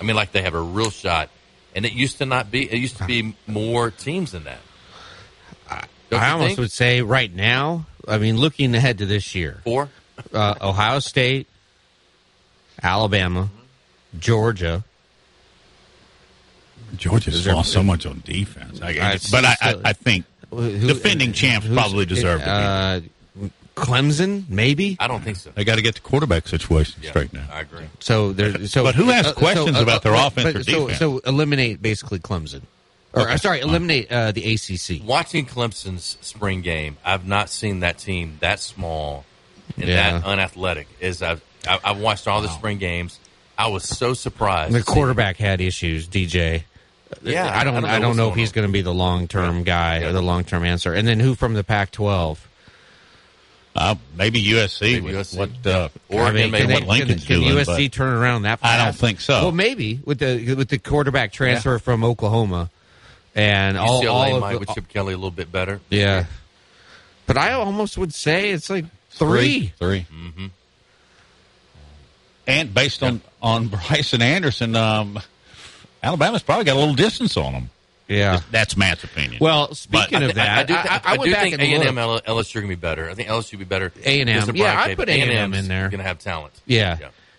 I mean, like they have a real shot. And it used to not be. It used to be more teams than that. Don't I almost think? would say right now. I mean, looking ahead to this year, four, uh, Ohio State, Alabama, Georgia. Georgia's there- lost so much on defense. I, Uh, but I, I, I think Who- defending champs probably deserve to be. uh, Clemson, maybe. I don't think so. They got to get the quarterback situation straight now. I agree. So there. So, But who has uh, questions about their but- offense but or so, defense? So eliminate basically Clemson, or Okay. uh, sorry, eliminate uh, the ACC. Watching Clemson's spring game, I've not seen that team that small and Yeah. that unathletic as I've I, I watched all the spring games. I was so surprised. The quarterback had issues, DJ. Yeah, I don't. I don't know, if he's going to be the long term guy or the long term answer. And then who from the Pac-12? Uh, maybe USC. Maybe with USC. What uh, Oregon, I mean, maybe. can, what Lincoln's can, can doing, USC but turn around that? I don't think so. Well, maybe with the with the quarterback transfer from Oklahoma and all, UCLA all of might the- with Chip Kelly a little bit better. yeah. But I almost would say it's like three. three. Mm-hmm. And based on on Bryson Anderson, um, Alabama's probably got a little distance on them. Yeah, that's Matt's opinion. Well, speaking of that, I do, I, I, I I do back think A and M LSU going to be better. I think LSU will be better. A&M. Yeah, I'd put A&M A&M's in there. Going to have talent. Yeah.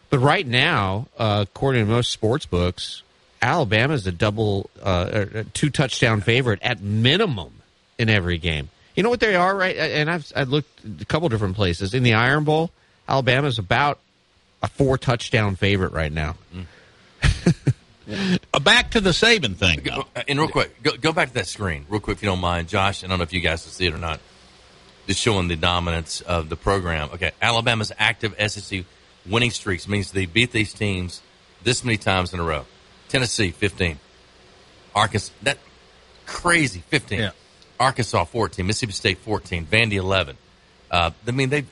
But right now, uh, according to most sports books, Alabama's a double, uh, a two touchdown favorite at minimum in every game. You know what they are, right? And I've I looked a couple different places in the Iron Bowl. Alabama's about a four touchdown favorite right now. Uh, back to the Saban thing. Go- And real quick, go, go back to that screen, real quick, if you don't mind, Josh. I don't know if you guys can see it or not. Just showing the dominance of the program. Okay, Alabama's active SEC winning streaks means they beat these teams this many times in a row. Tennessee, fifteen. Arkansas, that crazy, fifteen. Yeah. Arkansas, fourteen. Mississippi State, fourteen. Vandy, eleven. Uh, I mean, they.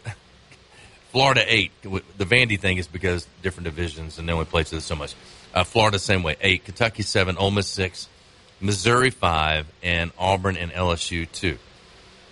Florida eight. The Vandy thing is because different divisions and they only play each other so much. Uh, Florida same way eight. Kentucky seven. Ole Miss six. Missouri five, and Auburn and LSU two.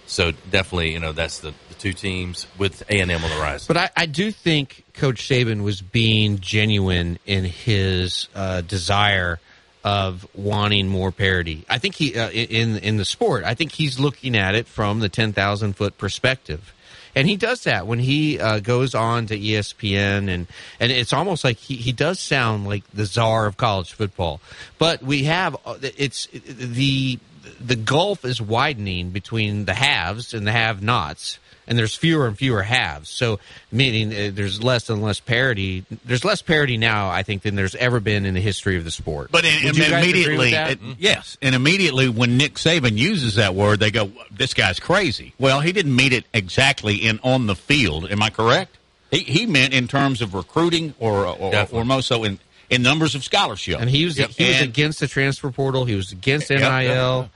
So definitely, you know, that's the, the two teams with A and M on the rise. But I, I do think Coach Saban was being genuine in his uh, desire of wanting more parity. I think he uh, in in the sport. I think he's looking at it from the ten thousand foot perspective. And he does that when he uh, goes on to ESPN, and, and it's almost like he, he does sound like the czar of college football. But we have uh, it's the the gulf is widening between the haves and the have-nots, and there's fewer and fewer haves. So, meaning uh, there's less and less parity. There's less parity now, I think, than there's ever been in the history of the sport. But in, Would you guys agree with immediately, it- yes, and immediately when Nick Saban uses that word, they go, "This guy's crazy." Well, he didn't mean it exactly in on the field. Am I correct? He, he meant in terms of recruiting, or or, or more so in, in numbers of scholarship. and he was Yep. he was And- against the transfer portal. He was against NIL. Yep, yep.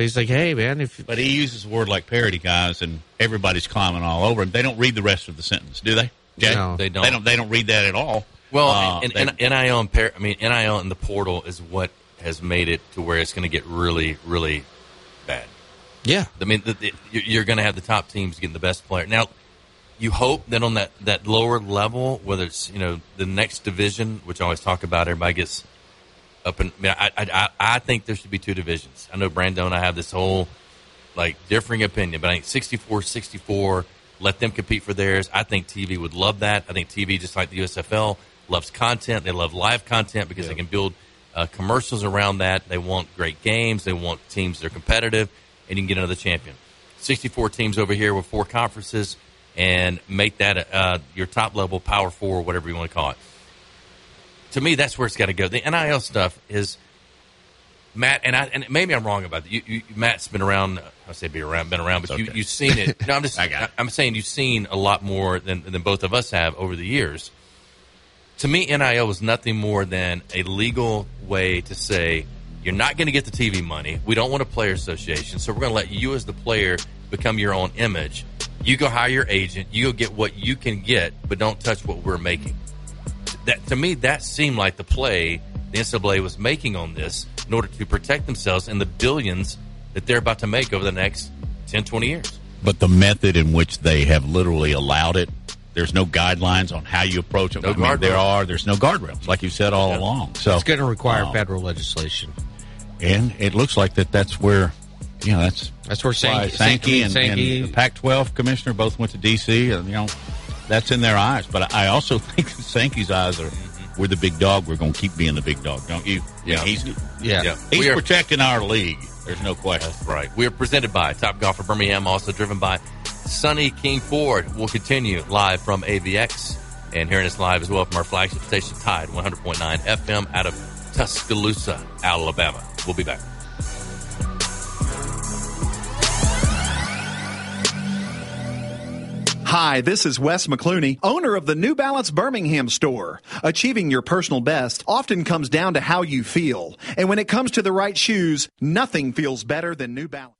But he's like, hey man, if But he uses a word like parody, guys, and everybody's climbing all over him. They don't read the rest of the sentence, do they? Jay? No. They don't. They don't. They don't read that at all. Well, Uh, and, they- and, NIL and par- I mean NIL and the portal is what has made it to where it's going to get really, really bad. Yeah, I mean, the, the, you're- you're going to have the top teams getting the best player. Now, you hope that on that, that lower level, whether it's you know the next division, which I always talk about, everybody gets up and. I, mean, I, I, I think there should be two divisions. I know Brando and I have this whole like differing opinion, but I think 64 64, let them compete for theirs. I think TV would love that. I think TV, just like the USFL, loves content. They love live content because they can build uh, commercials around that. They want great games. They want teams that are competitive, and you can get another champion. 64 teams over here with four conferences and make that uh, your top level power four, whatever you want to call it. To me, that's where it's got to go. The NIL stuff is Matt, and I, and maybe I'm wrong about that. You, you, Matt's been around. I say be around, been around, but you, you've seen it. No, I'm just. I am saying you've seen a lot more than than both of us have over the years. To me, NIL was nothing more than a legal way to say you're not going to get the TV money. We don't want a player association, so we're going to let you as the player become your own image. You go hire your agent. You go get what you can get, but don't touch what we're making. That to me, that seemed like the play the NCAA was making on this in order to protect themselves and the billions that they're about to make over the next 10, 20 years. but the method in which they have literally allowed it, there's no guidelines on how you approach it. No I mean, there are. There's no guardrails, like you said all along. So it's going to require uh, federal legislation. and it looks like that. That's where, you know, that's That's where why Sankey- Sankey and, Sankey- and the Pac-12 commissioner both went to D.C. and you know, that's in their eyes. But I also think Sankey's eyes are. We're the big dog. We're going to keep being the big dog, don't you? Yeah. he's Yeah. he's We are- protecting our league. There's no question. That's right. We are presented by Top Golf of Birmingham, also driven by Sunny King Ford. We'll continue live from AVX and hearing us live as well from our flagship station, Tide 100.9 FM out of Tuscaloosa, Alabama. We'll be back. Hi, this is Wes McClooney, owner of the New Balance Birmingham store. Achieving your personal best often comes down to how you feel. And when it comes to the right shoes, nothing feels better than New Balance.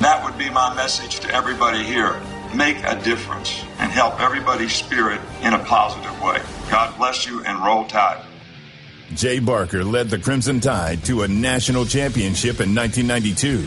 That would be my message to everybody here. Make a difference and help everybody's spirit in a positive way. God bless you and roll tide. Jay Barker led the Crimson Tide to a national championship in 1992,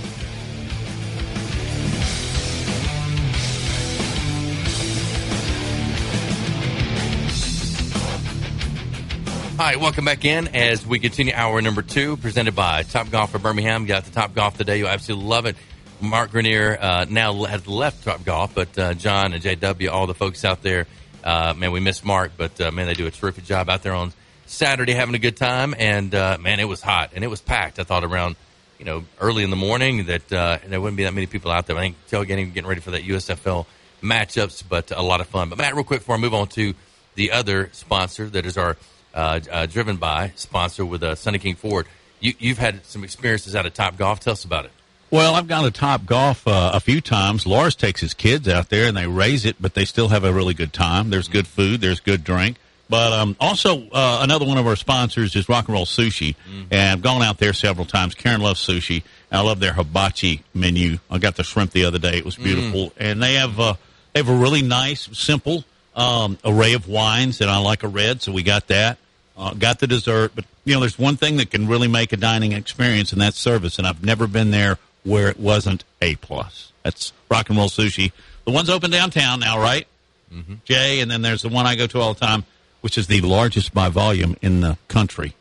Hi, welcome back in as we continue hour number two, presented by Top Golf for Birmingham. You Got the Top Golf today. You'll absolutely love it. Mark Grenier uh, now has left Top Golf, but uh, John and JW, all the folks out there, uh, man, we miss Mark, but uh, man, they do a terrific job out there on Saturday having a good time. And uh, man, it was hot and it was packed. I thought around, you know, early in the morning that uh, there wouldn't be that many people out there. I think tailgating, getting getting ready for that USFL matchups, but a lot of fun. But Matt, real quick before I move on to the other sponsor that is our driven by sponsor with uh, Sunny King Ford. You, you've had some experiences out of Top Golf. Tell us about it. Well, I've gone to Top Golf uh, a few times. Lars takes his kids out there and they raise it, but they still have a really good time. There's good food, there's good drink. But um, also, uh, another one of our sponsors is Rock and Roll Sushi, mm-hmm. and I've gone out there several times. Karen loves sushi. I love their hibachi menu. I got the shrimp the other day; it was mm. beautiful, mm. and they have uh, they have a really nice, simple um, array of wines, and I like a red, so we got that. Uh, got the dessert, but you know, there's one thing that can really make a dining experience, and that's service. And I've never been there where it wasn't a plus. That's Rock and Roll Sushi. The one's open downtown now, right? Mm-hmm. Jay, and then there's the one I go to all the time, which is the largest by volume in the country.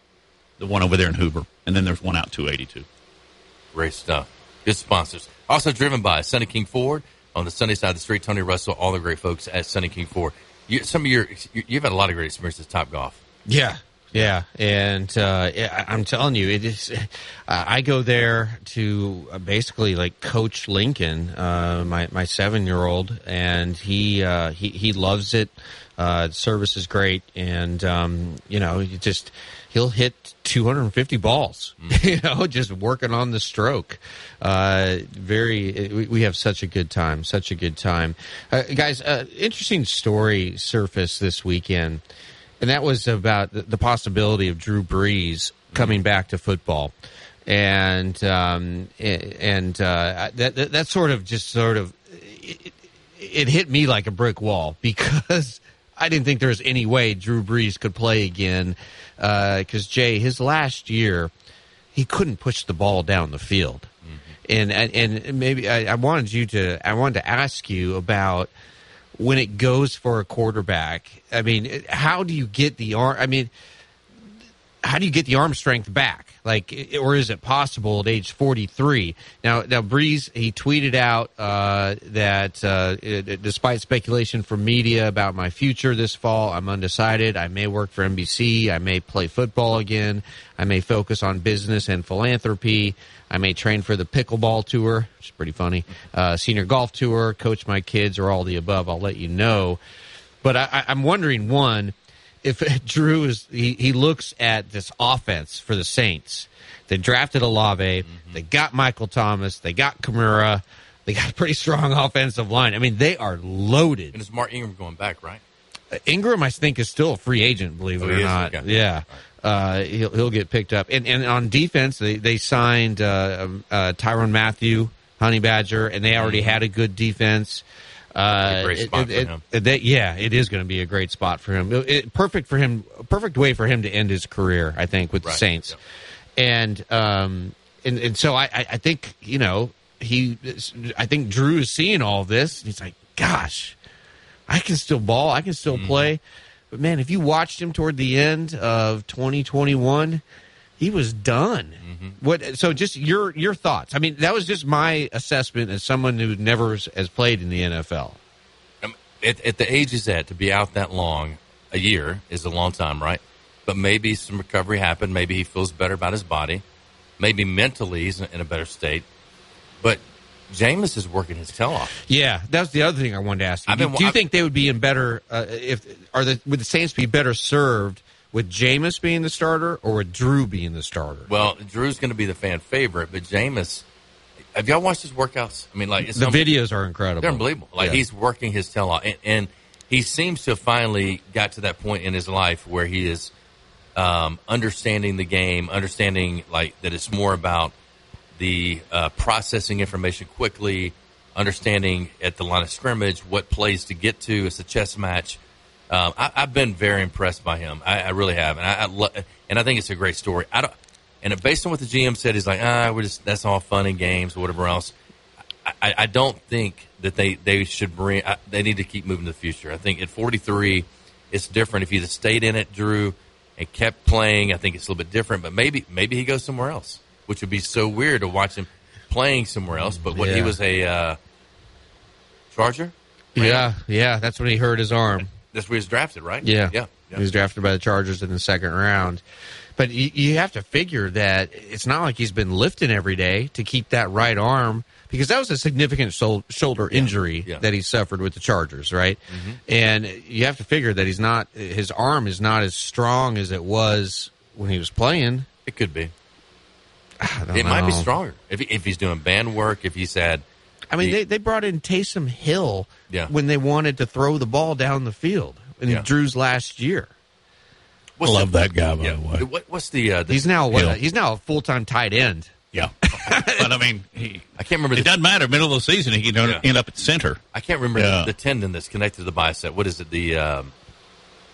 The one over there in Hoover, and then there's one out 282. Great stuff. Good sponsors. Also driven by Sunny King Ford on the sunny side of the street. Tony Russell, all the great folks at Sunny King Ford. You, some of your, you've had a lot of great experiences Top Golf. Yeah, yeah, and uh, I'm telling you, it is. I go there to uh, basically like coach Lincoln, uh, my my seven year old, and he uh, he he loves it. Uh, service is great, and um, you know, you just he'll hit 250 balls. Mm. you know, just working on the stroke. Uh, very, we, we, have such a good time, such a good time, uh, guys. Uh, interesting story surfaced this weekend and that was about the possibility of Drew Brees coming back to football, and um, and uh, that, that, that sort of just sort of it, it hit me like a brick wall because I didn't think there was any way Drew Brees could play again because uh, Jay his last year he couldn't push the ball down the field. And, and and maybe I, I wanted you to I wanted to ask you about when it goes for a quarterback. I mean, how do you get the arm? I mean, how do you get the arm strength back? Like, or is it possible at age 43? Now, now Brees, he tweeted out uh, that uh, it, despite speculation from media about my future this fall, I'm undecided. I may work for NBC. I may play football again. I may focus on business and philanthropy. I may train for the pickleball tour, which is pretty funny, uh, senior golf tour, coach my kids, or all the above. I'll let you know. But I, I'm wondering, one, if Drew is he, he looks at this offense for the Saints. They drafted Olave, mm-hmm. they got Michael Thomas, they got Kamara, they got a pretty strong offensive line. I mean, they are loaded. And it's Mark Ingram going back, right? Uh, Ingram, I think, is still a free agent. Believe it oh, or not, okay. yeah. Uh, he'll he'll get picked up. And and on defense, they they signed uh, um, uh, Tyrann Mathieu, Honey Badger, and they already mm-hmm. had a good defense. Uh, great spot it, for him. It, yeah, it is going to be a great spot for him. It, perfect for him. Perfect way for him to end his career, I think, with right. the Saints. Yeah. And um, and and so I I think you know he I think Drew is seeing all this. he's like, gosh, I can still ball. I can still mm. play. But man, if you watched him toward the end of 2021, he was done. Mm-hmm. What? So, just your your thoughts. I mean, that was just my assessment as someone who never has played in the NFL. Um, at, at the age he's at, to be out that long, a year is a long time, right? But maybe some recovery happened. Maybe he feels better about his body. Maybe mentally he's in a better state. But Jameis is working his tail off. Yeah, that's the other thing I wanted to ask you. Do, been, do, you I've, think they would be in better uh, if are the would the Saints be better served with Jameis being the starter or with Drew being the starter? Well, Drew's going to be the fan favorite, but Jameis. Have y'all watched his workouts? I mean, like the videos are incredible. They're unbelievable. Like yeah. he's working his tail off, and, and, he seems to have finally got to that point in his life where he is um, understanding the game, understanding like that it's more about the uh, processing information quickly, understanding at the line of scrimmage what plays to get to. It's a chess match. Um, I, have been very impressed by him. I, I really have, and I, I lo- and I think it's a great story. I don't, and based on what the GM said, he's like, ah, we're just that's all fun and games or whatever else. I, I don't think that they they should bring. they need to keep moving to the future. I think at 43, it's different. If he stayed in it, Drew, and kept playing, I think it's a little bit different. But maybe maybe he goes somewhere else which would be so weird to watch him playing somewhere else. But what yeah. he was a uh, Charger. Yeah, yeah, that's when he hurt his arm. That's where he was drafted, right? Yeah, yeah. yeah. He was drafted by the Chargers in the second round. But you, you have to figure that it's not like he's been lifting every day to keep that right arm because that was a significant shoulder injury yeah. that he suffered with the Chargers, right? Mm-hmm. And you have to figure that he's not his arm is not as strong as it was when he was playing. It could be it know. might be stronger if, if he's doing band work. If he's had, I mean, he, they, they brought in Taysom Hill yeah. when they wanted to throw the ball down the field in yeah. Drew's last year. What's I love the, that guy, by yeah. the way. What, what's the, uh, the he's now what, he's now a full time tight end. Yeah, but I mean, he, I can't remember. It doesn't matter. Middle of the season, he can yeah. end up at center. I can't remember yeah. the, the, tendon that's connected to the bicep. What is it? The um,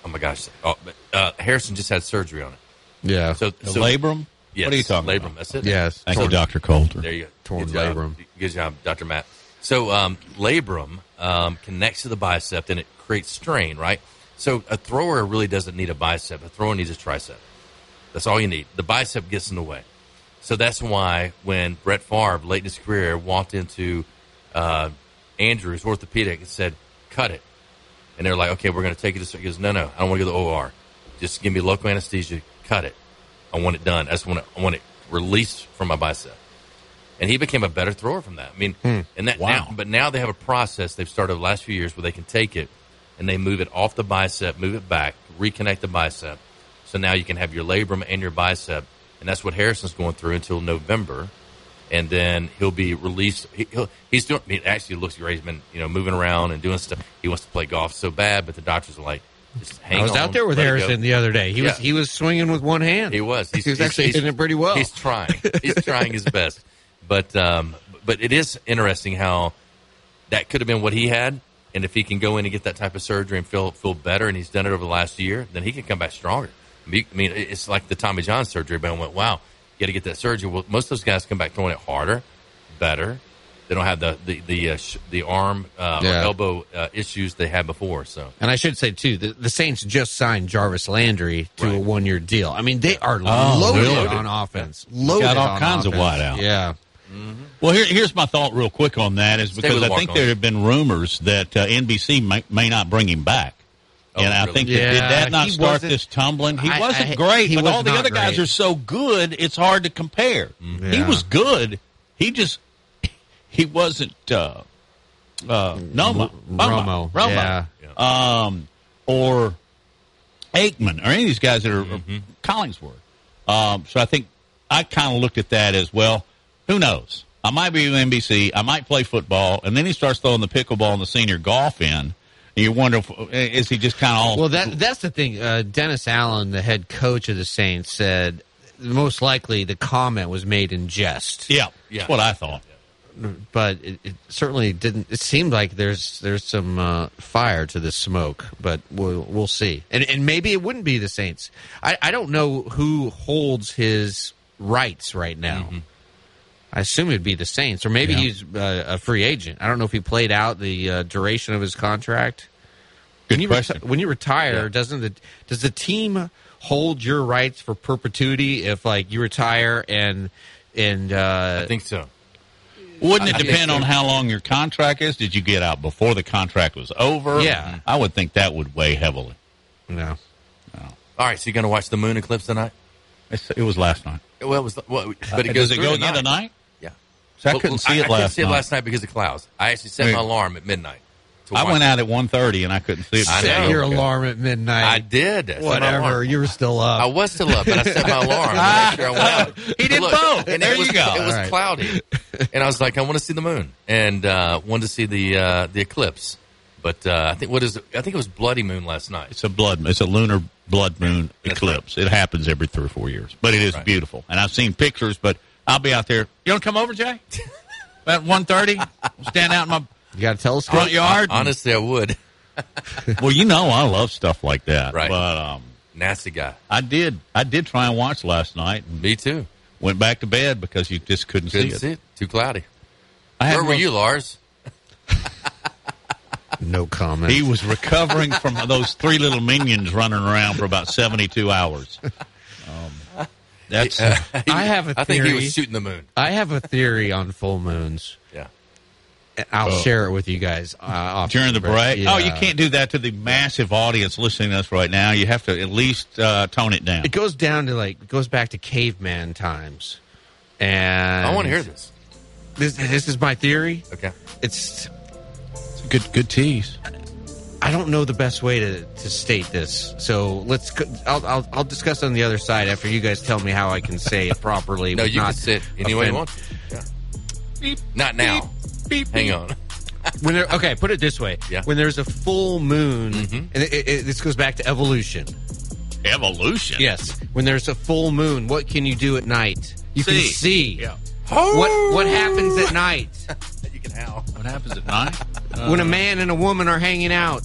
oh my gosh, oh, uh, Harrison just had surgery on it. Yeah. So, so labrum. Yes. What are you talking labrum, about? That's it. Yes. Thank torn, you, Dr. Coulter. There you go. Torn Good labrum. Job. Good job, Dr. Matt. So um, labrum um, connects to the bicep and it creates strain, right? So a thrower really doesn't need a bicep. A thrower needs a tricep. That's all you need. The bicep gets in the way. So that's why when Brett Favre, late in his career, walked into uh, Andrews Orthopedic and said, cut it. And they're like, okay, we're going to take it to, he goes, no, no, I don't want to go to the OR. Just give me local anesthesia, cut it. I want it done. I just want it, I want it released from my bicep. And he became a better thrower from that. I mean, hmm. and that wow. now, but now they have a process they've started the last few years where they can take it and they move it off the bicep, move it back, reconnect the bicep. So now you can have your labrum and your bicep, and that's what Harrison's going through until November, and then he'll be released. He, he's doing. Mean, actually, looks great. He's been you know moving around and doing stuff. He wants to play golf so bad, but the doctors are like, I was on, out there with Harrison the other day. He yeah. was he was swinging with one hand. He was. He's, he was actually hitting it pretty well. He's trying. He's trying his best. But um, but it is interesting how that could have been what he had, and if he can go in and get that type of surgery and feel feel better, and he's done it over the last year, then he can come back stronger. I mean, it's like the Tommy John surgery, but I went, wow, You got to get that surgery. Well, most of those guys come back throwing it harder, better. They don't have the the the uh, sh- the arm uh, or elbow uh, issues they had before. So And I should say too, the, the Saints just signed Jarvis Landry to a one-year deal. I mean, they are Oh, loaded really? on offense. Loaded Got all on kinds of offense. wideouts. Yeah. Well, here, here's my thought, real quick, on that is because I think walk-ons. there have been rumors that uh, NBC may, may not bring him back. Oh, and I really? think that, did that not he start this tumbling? He I- wasn't I- great, he but was all the not other guys are so good, it's hard to compare. Mm-hmm. He was good. He just he wasn't uh, uh, Noma, Romo, Romo, yeah. um, or Aikman, or any of these guys that are Mm-hmm. Collingsworth. Um, so I think I kind of looked at that as well. Who knows? I might be with NBC. I might play football, and then he starts throwing the pickleball and the senior golf in. And you wonder, if, is he just kind of all? Well, that that's the thing. Uh, Dennis Allen, the head coach of the Saints, said most likely the comment was made in jest. yeah, Yeah. that's what I thought. But it, it certainly didn't. It seemed like there's there's some uh, fire to this smoke, but we'll we'll see. And and maybe it wouldn't be the Saints. I, I don't know who holds his rights right now. Mm-hmm. I assume it'd be the Saints, or maybe Yeah. he's uh, a free agent. I don't know if he played out the uh, duration of his contract. Good when you question. when you retire, Yeah. doesn't the does the team hold your rights for perpetuity if like you retire and and uh, I think so. Wouldn't it depend on how long your contract is? Did you get out before the contract was over? Yeah. I would think that would weigh heavily. no. All right, so you're going to watch the moon eclipse tonight? It's, it was last night. Well, it was, well, but it Uh, goes does it go again tonight? Yeah. So I Well, couldn't see I, it I couldn't last see it night. last night because of clouds. I actually set my alarm at midnight. To I went out at 1.30 and I couldn't see it. I Set know. your alarm at midnight. I did. I Whatever. You were still up. I was still up, but I set my alarm to make sure I went out. He did Look, both. And There it was, you go. It was All right. cloudy, and I was like, I want to see the moon, and uh, wanted to see the uh, the eclipse. But uh, I think what is it? I think it was bloody moon last night. It's a blood. It's a lunar blood moon That's eclipse. It happens every three or four years, but it is Right. beautiful. And I've seen pictures. But I'll be out there. You want to come over, Jay? At 1.30? stand out in my you got a telescope. front yard. Honestly, I would. well, you know I love stuff like that. Right. But um, Nasty guy. I did. I did try and watch last night. And Me too. went back to bed because you just couldn't, Couldn't see it. see it. Too cloudy. I Where were one- you, Lars? No comment. He was recovering from those three little minions running around for about 72 hours. Um, that's Uh, I have a I think he was shooting the moon. I have a theory on full moons. Yeah. And I'll Oh. share it with you guys uh, during the break. Oh, you can't do that to the massive audience listening to us right now. You have to at least uh, tone it down. It goes down to like it goes back to caveman times, and I want to hear this. This, this is my theory. Okay. It's It's a good, good tease. I don't know the best way to, to state this, so let's. go- I'll, I'll I'll discuss on the other side after you guys tell me how I can say it properly. No, you not can sit any way you want. to. Yeah. Not now. Hang on. When there, okay, put it this way: Yeah. Mm-hmm. when there's a full moon, and it, it, this goes back to evolution. Evolution. Yes, when there's a full moon, what can you do at night? You can See. see. Yeah. What what happens at night You can howl. What happens at night? when a man and a woman are hanging out?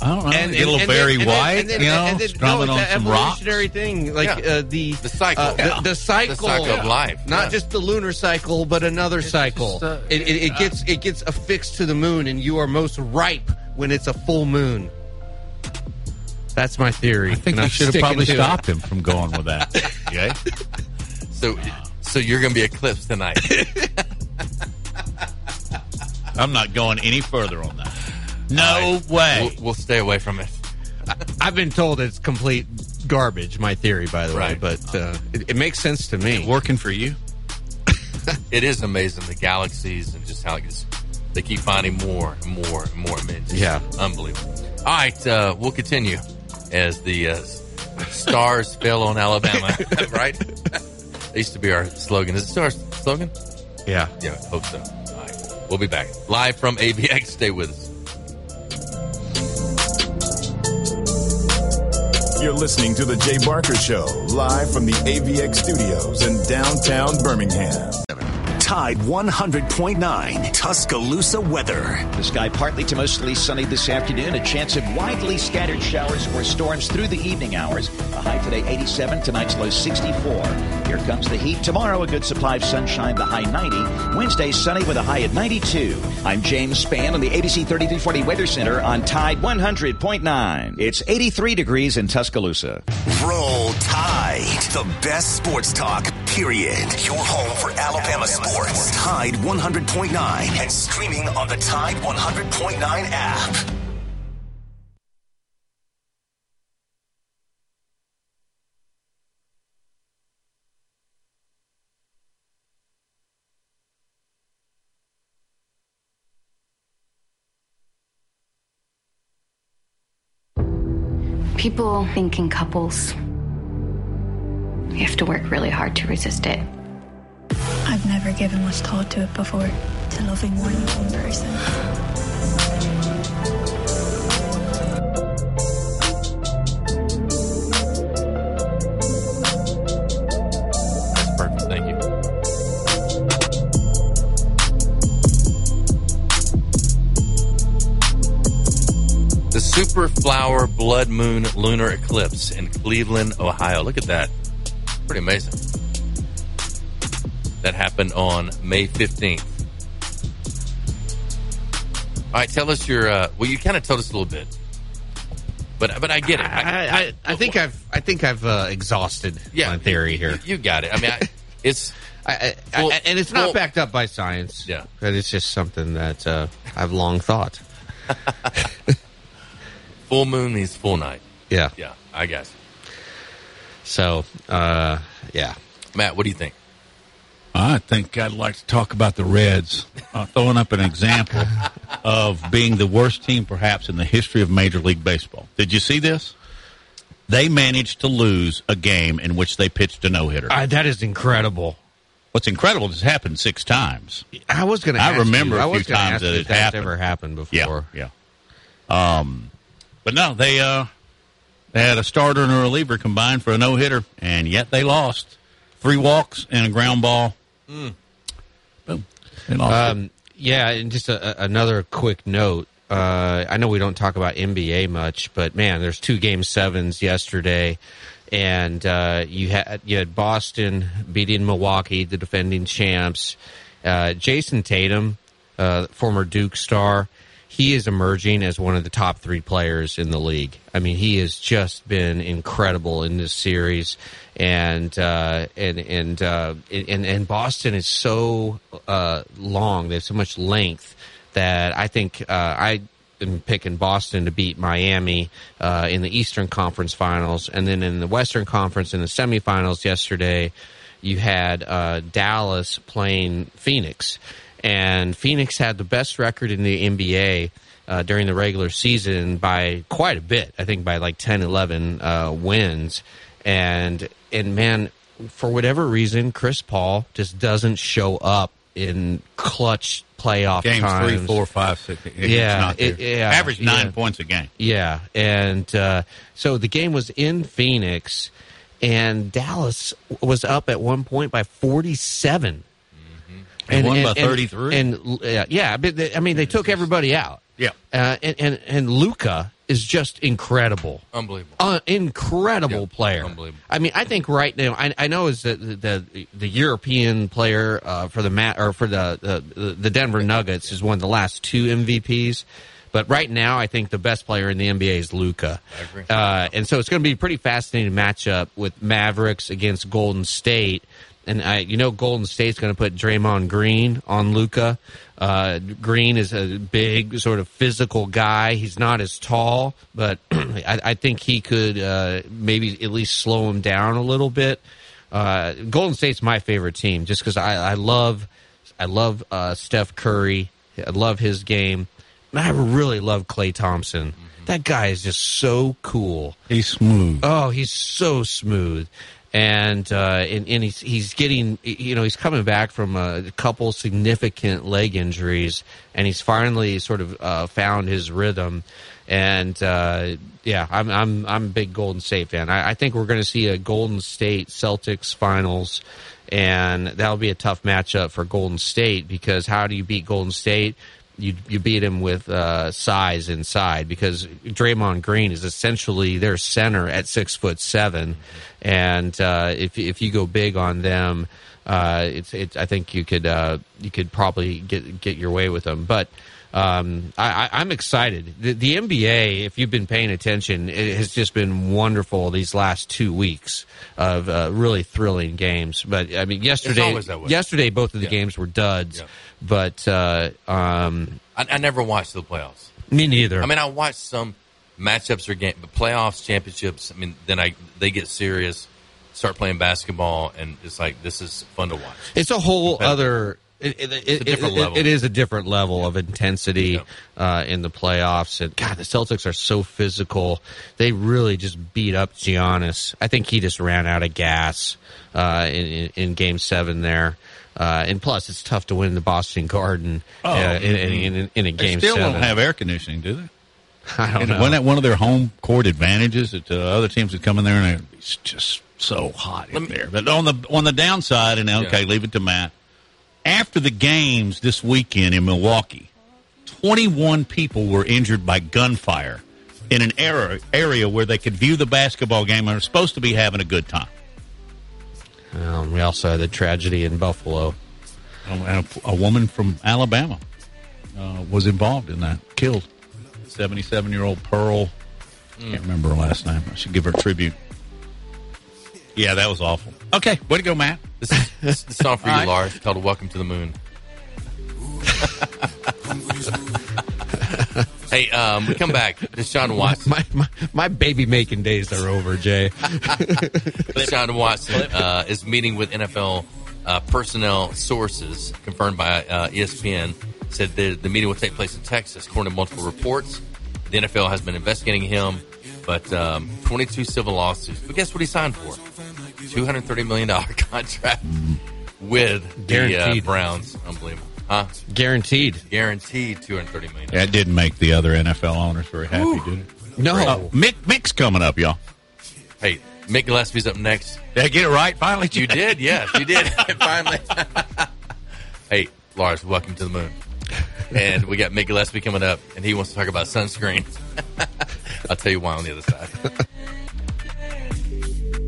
I don't know. And, Get a little and Barry then- and then- White, and then- you know, and then- strumming no, on it's an some rocks. evolutionary thing, like Yeah. uh, the The cycle. uh, Yeah. the, the cycle, The cycle of life. not Yeah. just the lunar cycle, but another cycle. just, uh, it, it, it gets it gets affixed to the moon, and you are most ripe when it's a full moon. That's my theory. I think and we I'm should have probably to it. stopped him from going with that. Okay? So, so you're going to be eclipsed tonight. I'm not going any further on that. No way. We'll, we'll stay away from it. I've been told it's complete garbage. My theory, by the way, but uh, it, it makes sense to me. Working for you? It is amazing the galaxies and just how it gets, they keep finding more and more and more. I mean, Yeah. unbelievable. All right, uh, we'll continue as the uh, stars fell on Alabama. right? That used to be our slogan. Is it still our slogan? Yeah. Yeah, hope so. All right, we'll be back live from AVX. Stay with us. You're listening to The Jay Barker Show, live from the AVX studios in downtown Birmingham. Tide 100.9 Tuscaloosa weather. The sky partly to mostly sunny this afternoon. A chance of widely scattered showers or storms through the evening hours. A high today 87, tonight's low 64. Here comes the heat. Tomorrow, a good supply of sunshine, the high 90. Wednesday, sunny with a high at 92. I'm James Spann on the ABC 3340 Weather Center on Tide 100.9. It's 83 degrees in Tuscaloosa. Roll Tide. The best sports talk, period. Your home for Alabama sports. Tide 100.9 and streaming on the Tide 100.9 app. People think in couples. You have to work really hard to resist it. I've never given much thought to it before, to loving more than one person. That's perfect. Thank you. The Super Flower Blood Moon Lunar Eclipse in Cleveland, Ohio. Look at that. Pretty amazing. That happened on May 15th. All right, tell us your. Uh, well, you kind of told us a little bit, but but I get it. I, I, I think I've I think I've uh, exhausted Yeah, my theory here. You got it. I mean, I, it's I, I, Full- I- and it's not full- backed up by science. Yeah. but it's just something that uh, I've long thought. full moon means full night. Yeah. Yeah, I guess. So, uh, yeah. Matt, what do you think? I think I'd like to talk about the Reds, uh, throwing up an example of being the worst team perhaps in the history of Major League Baseball. Did you see this? They managed to lose a game in which they pitched a no hitter. Uh, that is incredible. What's incredible is it's happened six times. I was going to. I remember you, I a was few times that it if that's happened. ever happened before. Yeah, yeah. Um, but no, they uh, they had a starter and a reliever combined for a no hitter, and yet they lost three walks and a ground ball. Mm. Boom. Um, yeah, and just a, a- another quick note. Uh, I know we don't talk about NBA much, but man, there's two game sevens yesterday, and uh, you had you had Boston beating Milwaukee, the defending champs. Uh, Jayson Tatum, uh, former Duke star, he is emerging as one of the top three players in the league. I mean, he has just been incredible in this series, and uh, and and, uh, and and Boston is so uh, long. They have so much length that I think uh, I am picking Boston to beat Miami uh, in the Eastern Conference Finals, and then in the Western Conference in the semifinals yesterday, you had uh, Dallas playing Phoenix, and Phoenix had the best record in the NBA. Uh, during the regular season by quite a bit, I think by like 10, 11 uh, wins, and and man, for whatever reason, Chris Paul just doesn't show up in clutch playoff Games times. three, four, five, six. Yeah, it- yeah, average nine yeah. points a game. Yeah, and uh, so the game was in Phoenix, and Dallas was up at one point by forty-seven. They won by 33. And, uh, yeah, but they, I mean, they took everybody out. Yeah. Uh, and and, and Luka is just incredible. Unbelievable. Uh, incredible player. unbelievable. I mean, I think right now, I, I know is the, the the European player uh, for the mat or for the, the the Denver Nuggets is one of the last two MVPs. But right now, I think the best player in the NBA is Luka. Agree. Uh, and so it's going to be a pretty fascinating matchup with Mavericks against Golden State. And I, you know, Golden State's going to put Draymond Green on Luka. Uh, Green is a big, sort of physical guy. He's not as tall, but I, I think he could uh, maybe at least slow him down a little bit. Uh, Golden State's my favorite team just because I, I love, I love uh, Steph Curry. I love his game. And I really love Klay Thompson. That guy is just so cool. He's smooth. Oh, he's so smooth, and uh, and, and he's he's getting you know he's coming back from a couple significant leg injuries, and he's finally sort of uh, found his rhythm. And uh, yeah, I'm I'm I'm a big Golden State fan. I, I think we're going to see a Golden State Celtics finals, and that'll be a tough matchup for Golden State because how do you beat Golden State? You you beat him with uh, size inside because Draymond Green is essentially their center at six foot seven, and uh, if if you go big on them, uh, it's it's I think you could uh, you could probably get get your way with them, but. Um, I, I'm excited. The, the NBA, if you've been paying attention, it has just been wonderful these last two weeks of uh, really thrilling games. But I mean, yesterday, always that way. yesterday both of the games were duds. But uh, um, I, I never watched the playoffs. me neither. I mean, I watched some matchups or game, but playoffs, championships. I mean, then I they get serious, start playing basketball, and it's like this is fun to watch. It's a whole other. It, it, it, a it- it is a different level of intensity uh, in the playoffs, and God, the Celtics are so physical. They really just beat up Giannis. I think he just ran out of gas uh, in, in, in Game Seven there. Uh, and plus, it's tough to win the Boston Garden Oh, uh, in, in, in, in a They game still seven. don't have air conditioning, do they? I don't And know. Wasn't that one of their home court advantages that uh, other teams would come in there and it's just so hot in there? But on the on the downside, and okay, leave it to Matt. After the games this weekend in Milwaukee, 21 people were injured by gunfire in an area, area where they could view the basketball game and are supposed to be having a good time. Um, we also had the tragedy in Buffalo. Um, a, a woman from Alabama uh, was involved in that, killed. 77 year old Pearl. I can't remember her last name. I should give her tribute. Yeah, that was awful. Okay, way to go, Matt. This is this is the song for you, All right. Lars, called "Welcome to the Moon." hey, um, we come back. Deshaun Watson. My, my, my baby making days are over, Jay. Deshaun Watson uh, is meeting with NFL uh, personnel sources, confirmed by uh, ESPN. Said the, the meeting will take place in Texas, according to multiple reports. The NFL has been investigating him, but um, 22 civil lawsuits. But guess what he signed for? $230 million contract with the uh, Browns. Unbelievable. Huh? Guaranteed. Guaranteed $230 million. That didn't make the other NFL owners very happy, did it? No. Uh, Mick, Mick's coming up, y'all. Hey, Mick Gillespie's up next. Did I get it right finally? You did, yes, you did. Finally. hey, Lars, welcome to the moon. And we got Mick Gillespie coming up, and he wants to talk about sunscreen. I'll tell you why on the other side.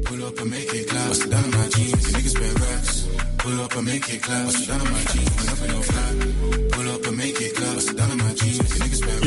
Pull up and make it clap. Bust it down in my jeans. Niggas spend racks. Pull up and make it clap. Bust it down in my jeans. Went up in no flat. Pull up and make it clap. Bust it down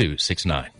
Two six nine.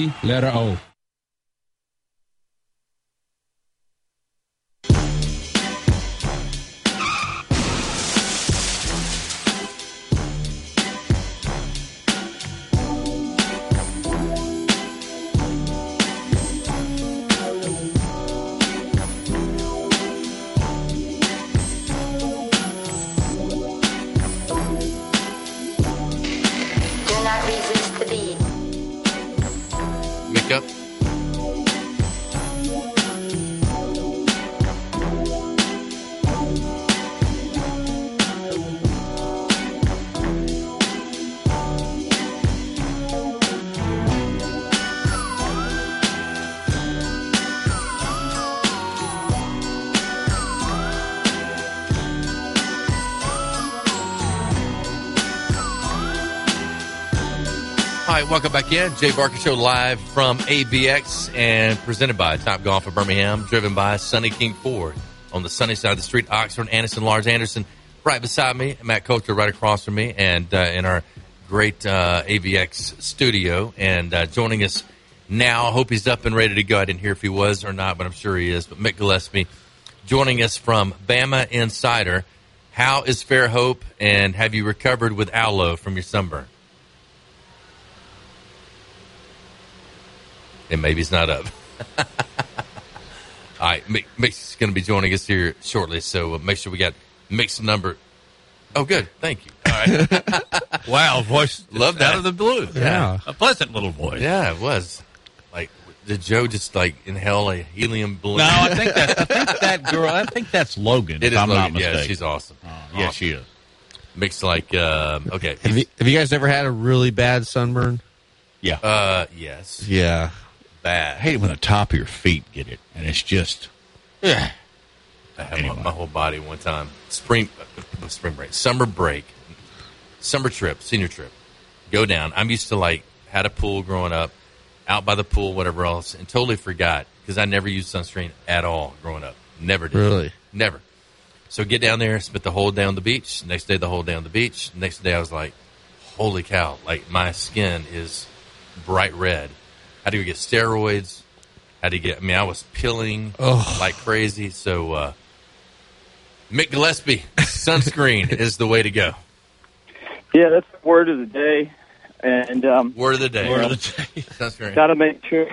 letter O. welcome back in. Jay Barker Show live from AVX and presented by Top Golf of Birmingham, driven by Sunny King Ford on the sunny side of the street, Oxford, Anderson, Lars Anderson, right beside me, Matt Coulter right across from me, and uh, in our great uh, AVX studio. And uh, joining us now, I hope he's up and ready to go. I didn't hear if he was or not, but I'm sure he is. But Mick Gillespie joining us from Bama Insider. How is Fairhope, and have you recovered with aloe from your sunburn? And maybe he's not up. All right, Mix is going to be joining us here shortly, so uh, make sure we got Mick's number. Oh, good, thank you. All right, wow, voice love that out of the blue. Yeah. a pleasant little voice. Yeah, it was. Like, did Joe just like inhale a helium balloon? No, I think that I think that girl. I think that's Logan. It if is I'm Logan. not mistaken. Yeah, she's awesome. yeah, she is. Mick's like, um, okay, Have you, have you guys ever had a really bad sunburn? Yeah. uh, yes, Yeah. Bad. I hate it when the top of your feet get it, and it's just. Yeah. I had my, my whole body one time. Spring, uh, spring break, summer break, summer trip, senior trip. Go down. I'm used to like had a pool growing up, out by the pool, whatever else, and totally forgot because I never used sunscreen at all growing up. Never did. Really? Never. So get down there, spent the whole day on the beach. Next day, the whole day on the beach. Next day, I was like, "Holy cow! Like my skin is bright red." Had to go get steroids. How do to get. I mean, I was peeling Ugh. like crazy. So, uh, Mick Gillespie, sunscreen is the way to go. Yeah, that's the word of the day. And um, Word of the day. Word of the day. Sunscreen. got to make sure,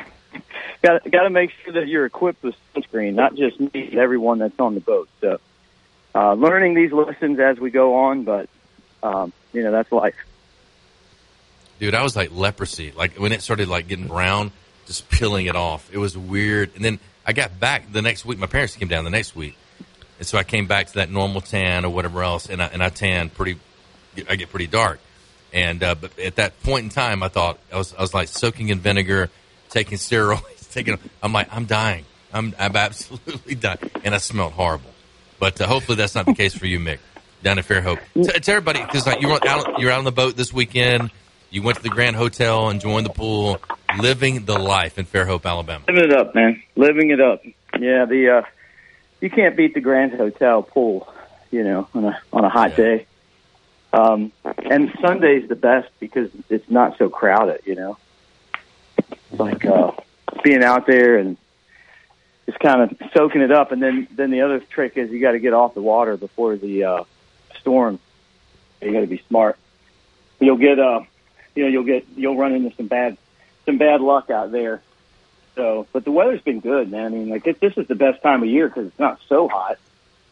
got got to make sure that you're equipped with sunscreen, not just me, but everyone that's on the boat. So, uh, learning these lessons as we go on, but um, you know that's life. Dude, I was like leprosy. Like when it started like getting brown, just peeling it off. It was weird. And then I got back the next week. My parents came down the next week, and so I came back to that normal tan or whatever else, and I and I tan pretty. I get pretty dark, and uh, but at that point in time, I thought I was I was like soaking in vinegar, taking steroids, taking. I'm like I'm dying. I'm I'm absolutely dying, and I smelled horrible. But uh, hopefully that's not the case for you, Mick, down at Fairhope. To, to everybody, because like you were out, you're out on the boat this weekend. You went to the Grand Hotel, enjoying the pool, living the life in Fairhope, Alabama. Living it up, man. Living it up. Yeah, the uh you can't beat the Grand Hotel pool, you know, on a on a hot day. Um and Sunday's the best because it's not so crowded, you know. Like uh being out there and just kind of soaking it up and then then the other trick is you got to get off the water before the uh storm. You got to be smart. You'll get uh you know, you'll get you'll run into some bad some bad luck out there. So, but the weather's been good, man. I mean, like it, this is the best time of year because it's not so hot,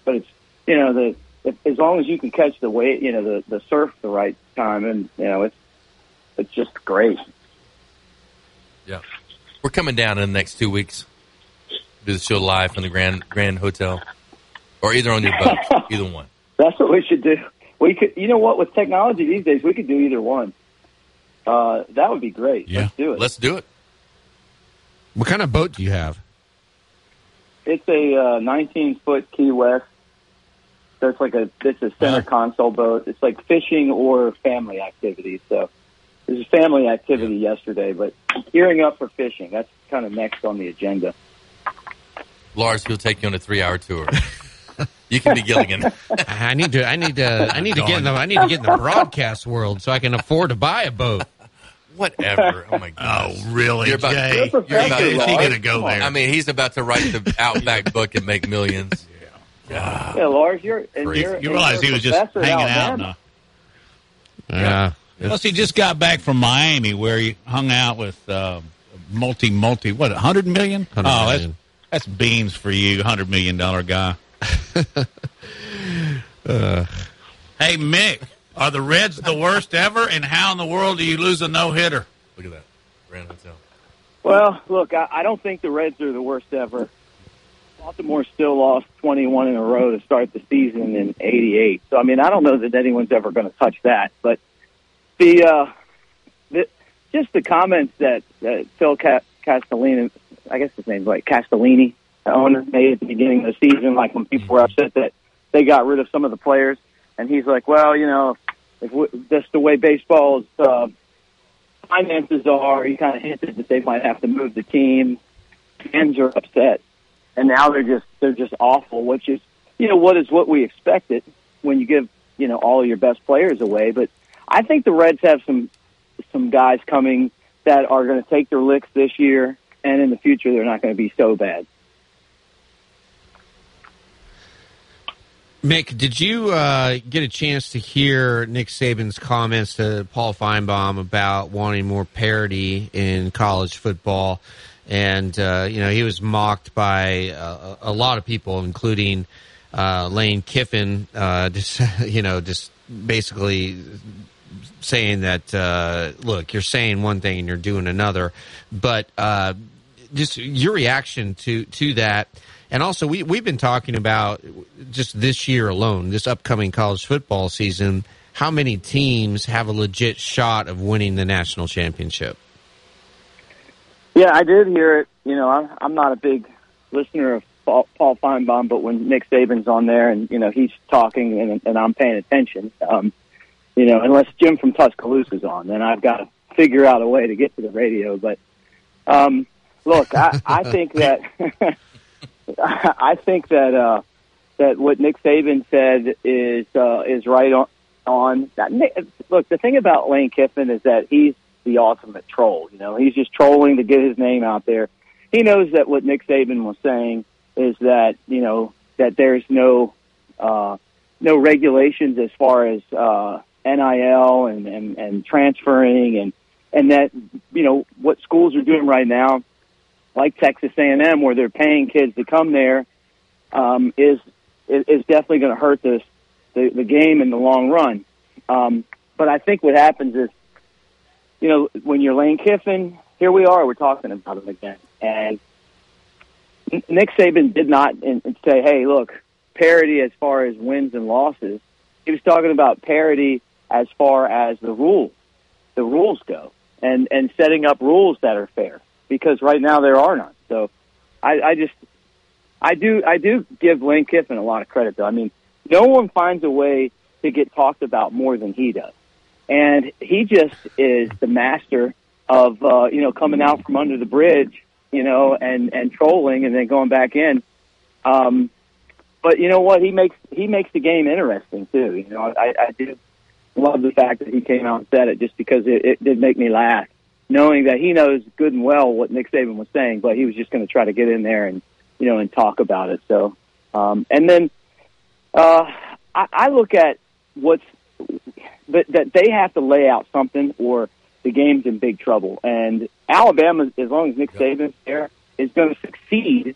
but it's you know the if, as long as you can catch the wave, you know the the surf the right time, and you know it's it's just great. Yeah, we're coming down in the next two weeks. Do the show live from the Grand Grand Hotel, or either on your boat, either one. That's what we should do. We could, you know what, with technology these days, we could do either one. Uh, that would be great. Yeah. Let's do it. Let's do it. What kind of boat do you have? It's a uh, 19 foot Key West. So it's like a it's a center console boat. It's like fishing or family activity. So there's a family activity yesterday, but gearing up for fishing. That's kind of next on the agenda. Lars, he'll take you on a three hour tour. you can be Gilligan. I need to. I need to. I need to get in the. I need to get in the broadcast world so I can afford to buy a boat. Whatever. Oh my god. Oh, really, You're about, Jay? you're about- Is he going to go there? I mean, he's about to write the Outback book and make millions. Yeah, yeah, Lars, you're you're, You and realize you're he was just hanging out. Alabama. Now. Yeah. Plus, he just got back from Miami where he hung out with uh, multi multi what hundred million? Oh, that's that's beans for you, hundred million dollar guy. Uh, Hey Mick, are the Reds the worst ever? And how in the world do you lose a no hitter? Look at that. Grand Hotel. Well, look, I, I don't think the Reds are the worst ever. Baltimore still lost 21 in a row to start the season in '88. So I mean, I don't know that anyone's ever going to touch that. But the, uh, the just the comments that, that Phil Ca- Castellini, I guess his name's like Castellini, the owner, made at the beginning of the season, like when people were upset that they got rid of some of the players, and he's like, well, you know, if we, that's the way baseball's uh, finances are. He kind of hinted that they might have to move the team. Fans are upset, and now they're just they're just awful. Which is, you know, what is what we expected when you give you know all your best players away. But I think the Reds have some some guys coming that are going to take their licks this year, and in the future they're not going to be so bad. Mick, did you uh, get a chance to hear Nick Saban's comments to Paul Finebaum about wanting more parity in college football? And, uh, you know, he was mocked by uh, a lot of people, including uh, Lane Kiffin, uh, just, you know, just basically saying that, uh, look, you're saying one thing and you're doing another. But just your reaction to, to that. And also, we, we've been talking about just this year alone, this upcoming college football season, how many teams have a legit shot of winning the national championship? Yeah, I did hear it. You know, I'm, I'm not a big listener of Paul, Paul Finebaum, but when Nick Saban's on there and you know he's talking and, and I'm paying attention, um, you know, unless Jim from Tuscaloosa's on, then I've got to figure out a way to get to the radio. But um, look, I, I think that I think that uh, that what Nick Saban said is uh, is right on. On that, look, the thing about Lane Kiffin is that he's the ultimate troll. You know, he's just trolling to get his name out there. He knows that what Nick Saban was saying is that you know that there's no uh, no regulations as far as uh, NIL and, and and transferring and and that you know what schools are doing right now, like Texas A&M, where they're paying kids to come there, um, is is definitely going to hurt this the, the game in the long run. Um, but I think what happens is you know, when you're Lane Kiffin, here we are, we're talking about him again. And Nick Saban did not in, in say, hey, look, parity as far as wins and losses. He was talking about parity as far as the rules, the rules go, and and setting up rules that are fair. Because right now there are none. So, I, I just, I do, I do give Lane Kiffin a lot of credit. Though I mean, no one finds a way to get talked about more than he does, and he just is the master of uh, you know coming out from under the bridge, you know, and and trolling and then going back in. Um, but you know what? He makes he makes the game interesting too. You know, I, I do love the fact that he came out and said it just because it, it did make me laugh, knowing that he knows good and well what Nick Saban was saying, but he was just going to try to get in there and you know and talk about it. So, um, and then uh, I, I look at what's that, that they have to lay out something or the game's in big trouble. And Alabama, as long as Nick Saban's there, is going to succeed.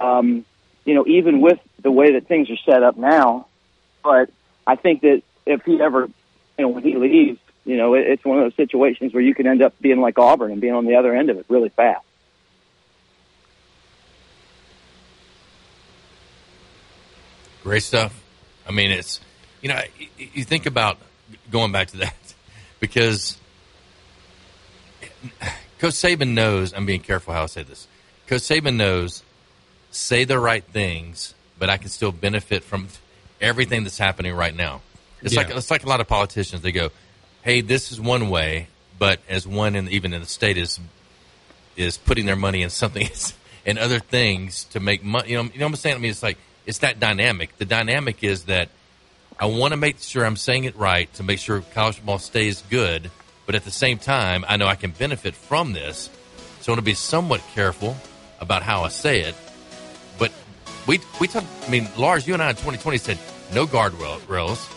Um, you know, even with the way that things are set up now. But I think that if he ever, you know, when he leaves, you know, it, it's one of those situations where you can end up being like Auburn and being on the other end of it really fast. Great stuff. I mean, it's you know, you, you think about going back to that because Coach Saban knows. I'm being careful how I say this. Coach Saban knows. Say the right things, but I can still benefit from everything that's happening right now. It's Yeah. like it's like a lot of politicians. They go, "Hey, this is one way," but as one in even in the state is is putting their money in something and other things to make money. You know, you know what I'm saying? I mean, it's like it's that dynamic. The dynamic is that I want to make sure I'm saying it right to make sure college football stays good, but at the same time, I know I can benefit from this. So I want to be somewhat careful about how I say it. But we we talked. I mean, Lars, you and I in 2020 said no guardrails.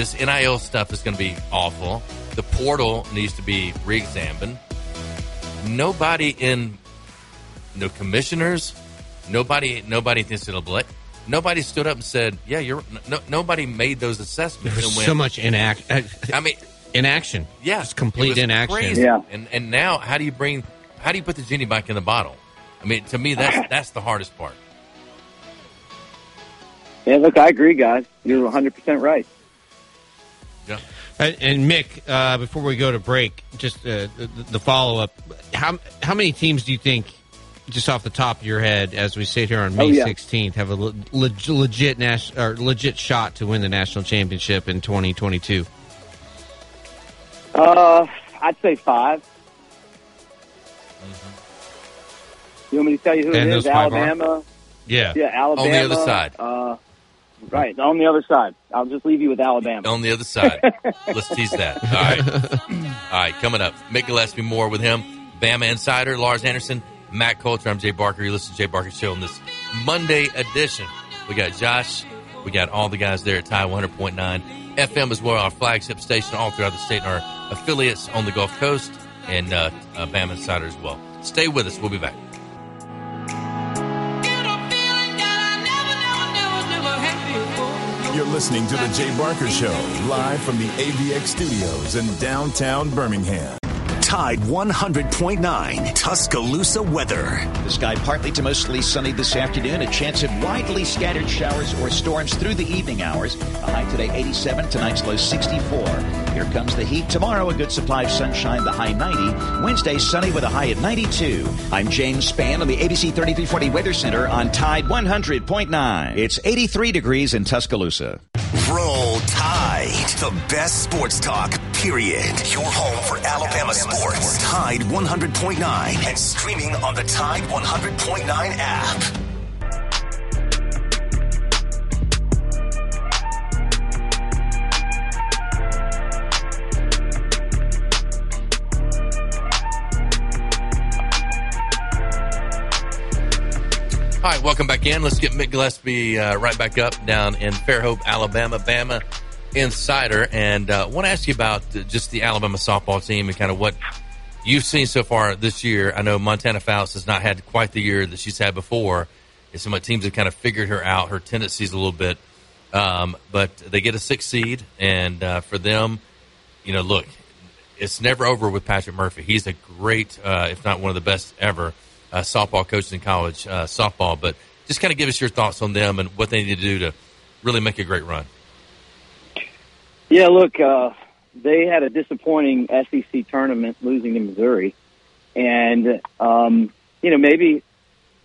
This NIL stuff is going to be awful. The portal needs to be re-examined. Nobody in no commissioners, nobody nobody at the NCAA, nobody stood up and said, "Yeah, you're." No, nobody made those assessments. There's and went, so much inact. Uh, I mean, inaction. yeah, Just complete it was inaction. crazy. Yeah. And and now, how do you bring? How do you put the genie back in the bottle? I mean, to me, that's that's the hardest part. Yeah, look, I agree, guys. You're 100 percent right. Yeah. And, and Mick, uh, before we go to break, just uh, the, the follow up: how how many teams do you think, just off the top of your head, as we sit here on May Oh, yeah. sixteenth, have a le- leg- legit nas- or legit shot to win the national championship in twenty twenty two? Uh, I'd say 5 You want me to tell you who And it is? those five are? Alabama. Yeah. Yeah, Alabama. On the other side. Uh, right, on the other side. I'll just leave you with Alabama. On the other side. Let's tease that. All right. All right, coming up. Mick Gillespie more with him. Bama Insider, Lars Anderson, Matt Coulter. I'm Jay Barker. You listen to Jay Barker Show on this Monday edition. We got Josh. We got all the guys there at Tide 100.9 FM as well, our flagship station all throughout the state and our affiliates on the Gulf Coast and uh, uh, Bama Insider as well. Stay with us. We'll be back. You're listening to The Jay Barker Show, live from the AVX studios in downtown Birmingham. Tide 100.9 Tuscaloosa weather. The sky partly to mostly sunny this afternoon. A chance of widely scattered showers or storms through the evening hours. A high today 87, tonight's low 64. Here comes the heat. Tomorrow, a good supply of sunshine, the high 90. Wednesday, sunny with a high at 92. I'm James Spann on the ABC 3340 Weather Center on Tide 100.9. It's 83 degrees in Tuscaloosa. Roll Tide. The best sports talk, period. Your home for Alabama sports. Tide 100.9 and streaming on the Tide 100.9 app. All right, welcome back in. Let's get Mick Gillespie uh, right back up down in Fairhope, Alabama, Bama Insider. And uh, want to ask you about just the Alabama softball team and kind of what you've seen so far this year. I know Montana Fouts has not had quite the year that she's had before. And some teams have kind of figured her out, her tendencies a little bit. Um, but they get a six seed, and uh, for them, you know, look, it's never over with Patrick Murphy. He's a great, uh, if not one of the best ever, uh, softball coaches in college uh, softball. But just kind of give us your thoughts on them and what they need to do to really make a great run. Yeah, look, uh, they had a disappointing SEC tournament losing to Missouri. And, um, you know, maybe,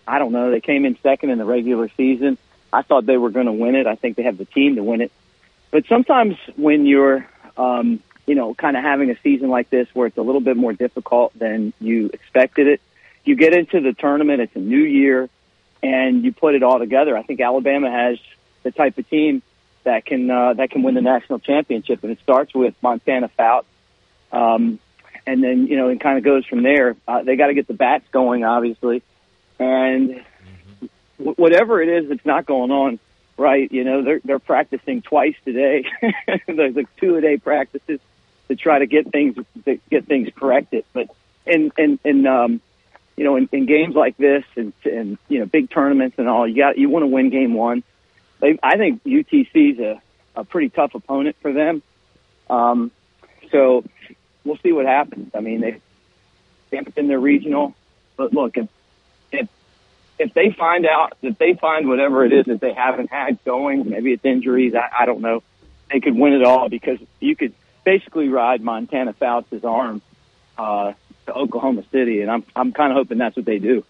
I don't know, they came in second in the regular season. I thought they were going to win it. I think they have the team to win it. But sometimes when you're, um, you know, kind of having a season like this where it's a little bit more difficult than you expected it, you get into the tournament, it's a new year, and you put it all together. I think Alabama has the type of team that can uh, that can win the national championship, and it starts with Montana Fouts, um, and then you know it kind of goes from there. Uh, they got to get the bats going, obviously, and w- whatever it is that's not going on, right? You know they're they're practicing twice today. There's like two a day practices to try to get things to get things corrected, but and and and um, you know in, in games like this and and you know big tournaments and all, you got you want to win game one they, I think UTC is a, a pretty tough opponent for them. Um, so we'll see what happens. I mean, they stamped in their regional, but look, if, if if they find out if they find whatever it is that they haven't had going, maybe it's injuries, I, I don't know. They could win it all because you could basically ride Montana Fouts' arm uh, to Oklahoma City, and I'm I'm kind of hoping that's what they do.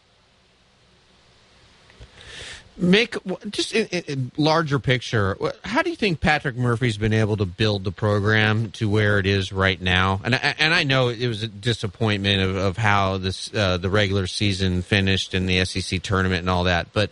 Mick, just in, in larger picture. How do you think Patrick Murphy's been able to build the program to where it is right now? And and I know it was a disappointment of, of how this uh, the regular season finished and the SEC tournament and all that, but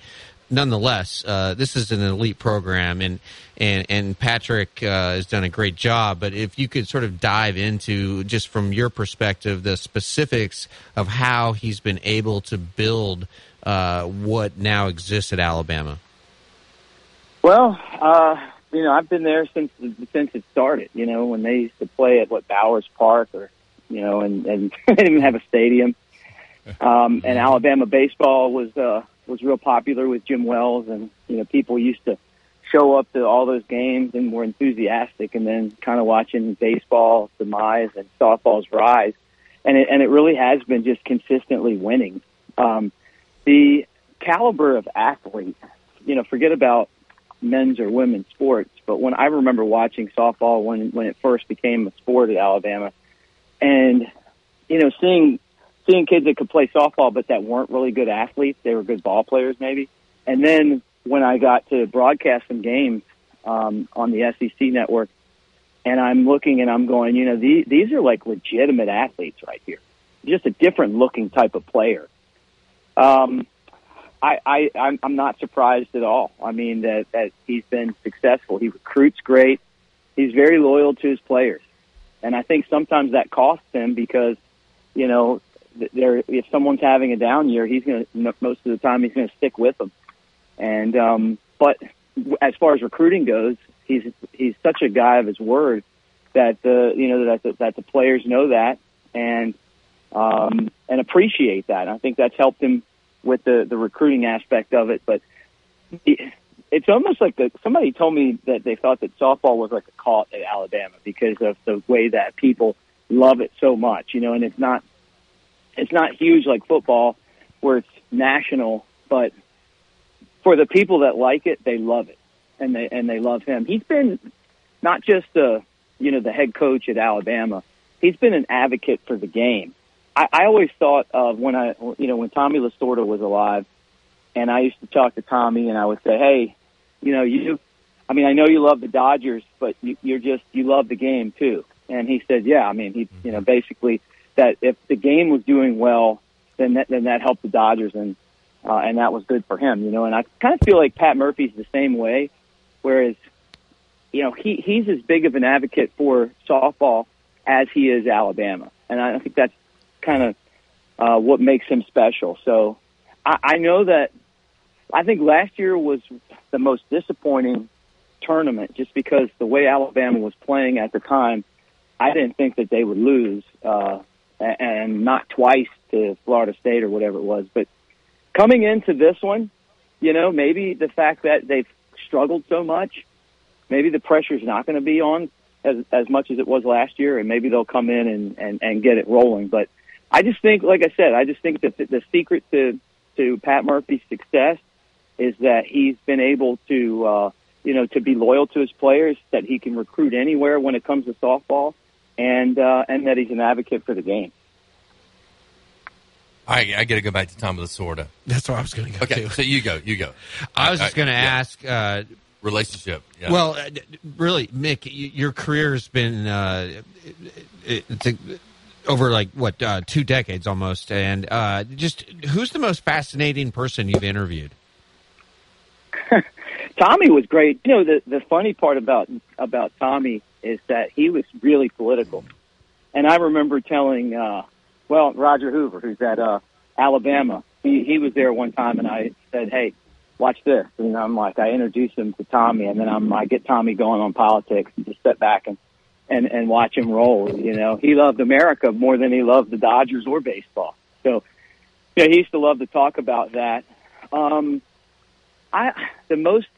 nonetheless, uh, this is an elite program, and and and Patrick uh, has done a great job. But if you could sort of dive into just from your perspective the specifics of how he's been able to build uh, what now exists at Alabama? Well, uh, you know, I've been there since since it started. You know, when they used to play at what Bowers Park, or you know, and and they didn't even have a stadium. Um, and Alabama baseball was uh, was real popular with Jim Wells, and you know, people used to show up to all those games and were enthusiastic, and then kind of watching baseball demise and softball's rise, and it, and it really has been just consistently winning. Um, the caliber of athlete, you know, forget about men's or women's sports, but when I remember watching softball when when it first became a sport at Alabama, and you know, seeing seeing kids that could play softball but that weren't really good athletes, they were good ball players maybe, and then when I got to broadcast some games um, on the SEC network, and I'm looking and I'm going, you know, these, these are like legitimate athletes right here, just a different looking type of player. Um, I, I, I'm, I'm not surprised at all. I mean that that he's been successful. He recruits great. He's very loyal to his players, and I think sometimes that costs him because, you know, there if someone's having a down year, he's going to most of the time he's going to stick with them. And um, but as far as recruiting goes, he's he's such a guy of his word that the you know that the, that the players know that and um, and appreciate that. I think that's helped him with the the recruiting aspect of it. But it's almost like the, somebody told me that they thought that softball was like a cult at Alabama because of the way that people love it so much, you know. And it's not it's not huge like football where it's national, but for the people that like it, they love it and they and they love him. He's been not just the you know the head coach at Alabama. He's been an advocate for the game I, I always thought of when I, you know, when Tommy Lasorda was alive, and I used to talk to Tommy, and I would say, "Hey, you know, you, I mean, I know you love the Dodgers, but you, you're just you love the game too." And he said, "Yeah, I mean, he, you know, mm-hmm. basically that if the game was doing well, then that then that helped the Dodgers, and uh, and that was good for him, you know." And I kind of feel like Pat Murphy's the same way, whereas, you know, he he's as big of an advocate for softball as he is Alabama, and I think that's kind of uh, what makes him special. So I, I know that I think last year was the most disappointing tournament just because the way Alabama was playing at the time, I didn't think that they would lose, uh, and not twice to Florida State or whatever it was. But coming into this one, you know, maybe the fact that they've struggled so much, maybe the pressure is not going to be on as as much as it was last year, and maybe they'll come in and and, and get it rolling. But I just think, like I said, I just think that the, the secret to to Pat Murphy's success is that he's been able to uh, you know to be loyal to his players, that he can recruit anywhere when it comes to softball, and uh, and that he's an advocate for the game. I, I got to go back to Tommy Lasorda. That's where I was going to go. Okay, to. so you go, you go. I was just going to yeah. ask. Uh, relationship. Yeah. Well, uh, really, Mick, your career has been uh, it's a, over like what uh, two decades almost, and uh, just who's the most fascinating person you've interviewed? Tommy was great. You know, the the funny part about about Tommy is that he was really political. And I remember telling, uh, well, Roger Hoover, who's at uh, Alabama, he he was there one time, and I said, "Hey, watch this." And I'm like, I introduced him to Tommy, and then I'm I get Tommy going on politics, and just step back and and and watch him roll. You know, he loved America more than he loved the Dodgers or baseball. So, yeah, he used to love to talk about that. Um, I the most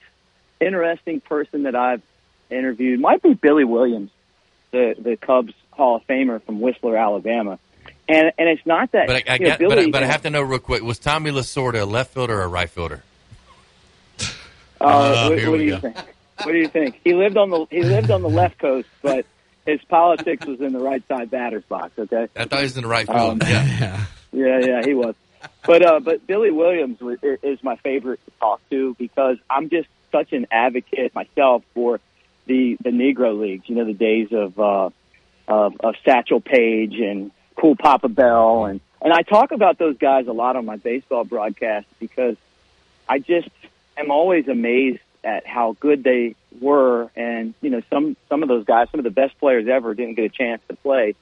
interesting person that I've interviewed might be Billy Williams, the the Cubs Hall of Famer from Whistler, Alabama. And and it's not that But I, I, know, got, but, I, but I have to know real quick: was Tommy Lasorda a left fielder or a right fielder? Uh, Uh, what, what do you go. think? What do you think? He lived on the he lived on the left coast, but his politics was in the right side batter's box. Okay. I thought he was in the right field. Um, yeah. Yeah, yeah, he was. But uh, but Billy Williams was, is my favorite to talk to because I'm just such an advocate myself for the the Negro leagues. You know, the days of uh, of, of Satchel Paige and Cool Papa Bell, and and I talk about those guys a lot on my baseball broadcast because I just am always amazed at how good they were, and you know, some some of those guys, some of the best players ever, didn't get a chance to play.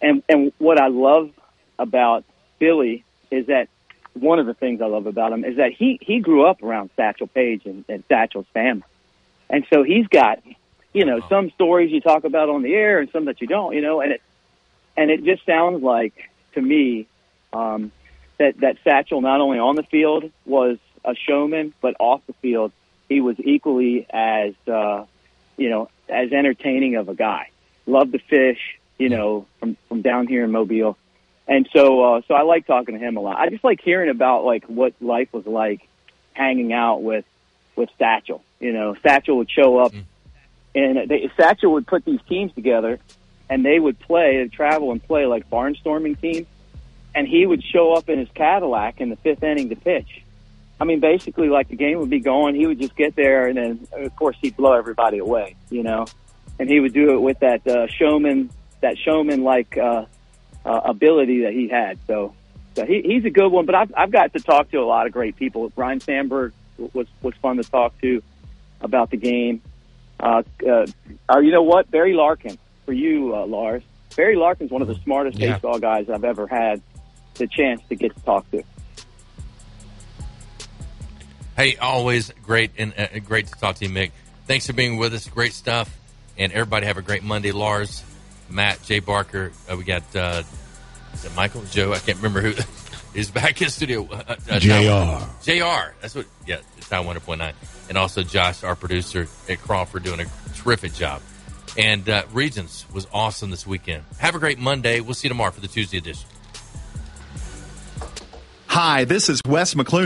And and what I love about Billy is that one of the things I love about him is that he he grew up around Satchel Paige and, and Satchel's family, and so he's got you know uh-huh. some stories you talk about on the air and some that you don't, you know, and it and it just sounds like to me um, that that Satchel not only on the field was a showman, but off the field he was equally as uh, you know as entertaining of a guy. Loved to fish, you know, from from down here in Mobile, and so uh, so I like talking to him a lot. I just like hearing about like what life was like hanging out with with Satchel. You know, Satchel would show up, and they, Satchel would put these teams together, and they would play and travel and play like barnstorming teams, and he would show up in his Cadillac in the fifth inning to pitch. I mean, basically, like the game would be going, he would just get there, and then of course he'd blow everybody away, you know. And he would do it with that uh, showman, that showman like uh, uh, ability that he had. So, so he, he's a good one. But I've I've got to talk to a lot of great people. Ryne Sandberg was was fun to talk to about the game. Uh, uh, or you know what, Barry Larkin for you, uh, Lars. Barry Larkin's one of the smartest Yeah. baseball guys I've ever had the chance to get to talk to. Hey, always great and uh, great to talk to you, Mick. Thanks for being with us. Great stuff, and everybody have a great Monday. Lars, Matt, Jay Barker. Uh, we got uh, is it Michael, Joe? I can't remember who is back in studio. Uh, uh, JR. Jr. That's what. Yeah, it's Time One Point Nine, and also Josh, our producer at Crawford, doing a terrific job. And uh, Regions was awesome this weekend. Have a great Monday. We'll see you tomorrow for the Tuesday edition. Hi, this is Wes McClune.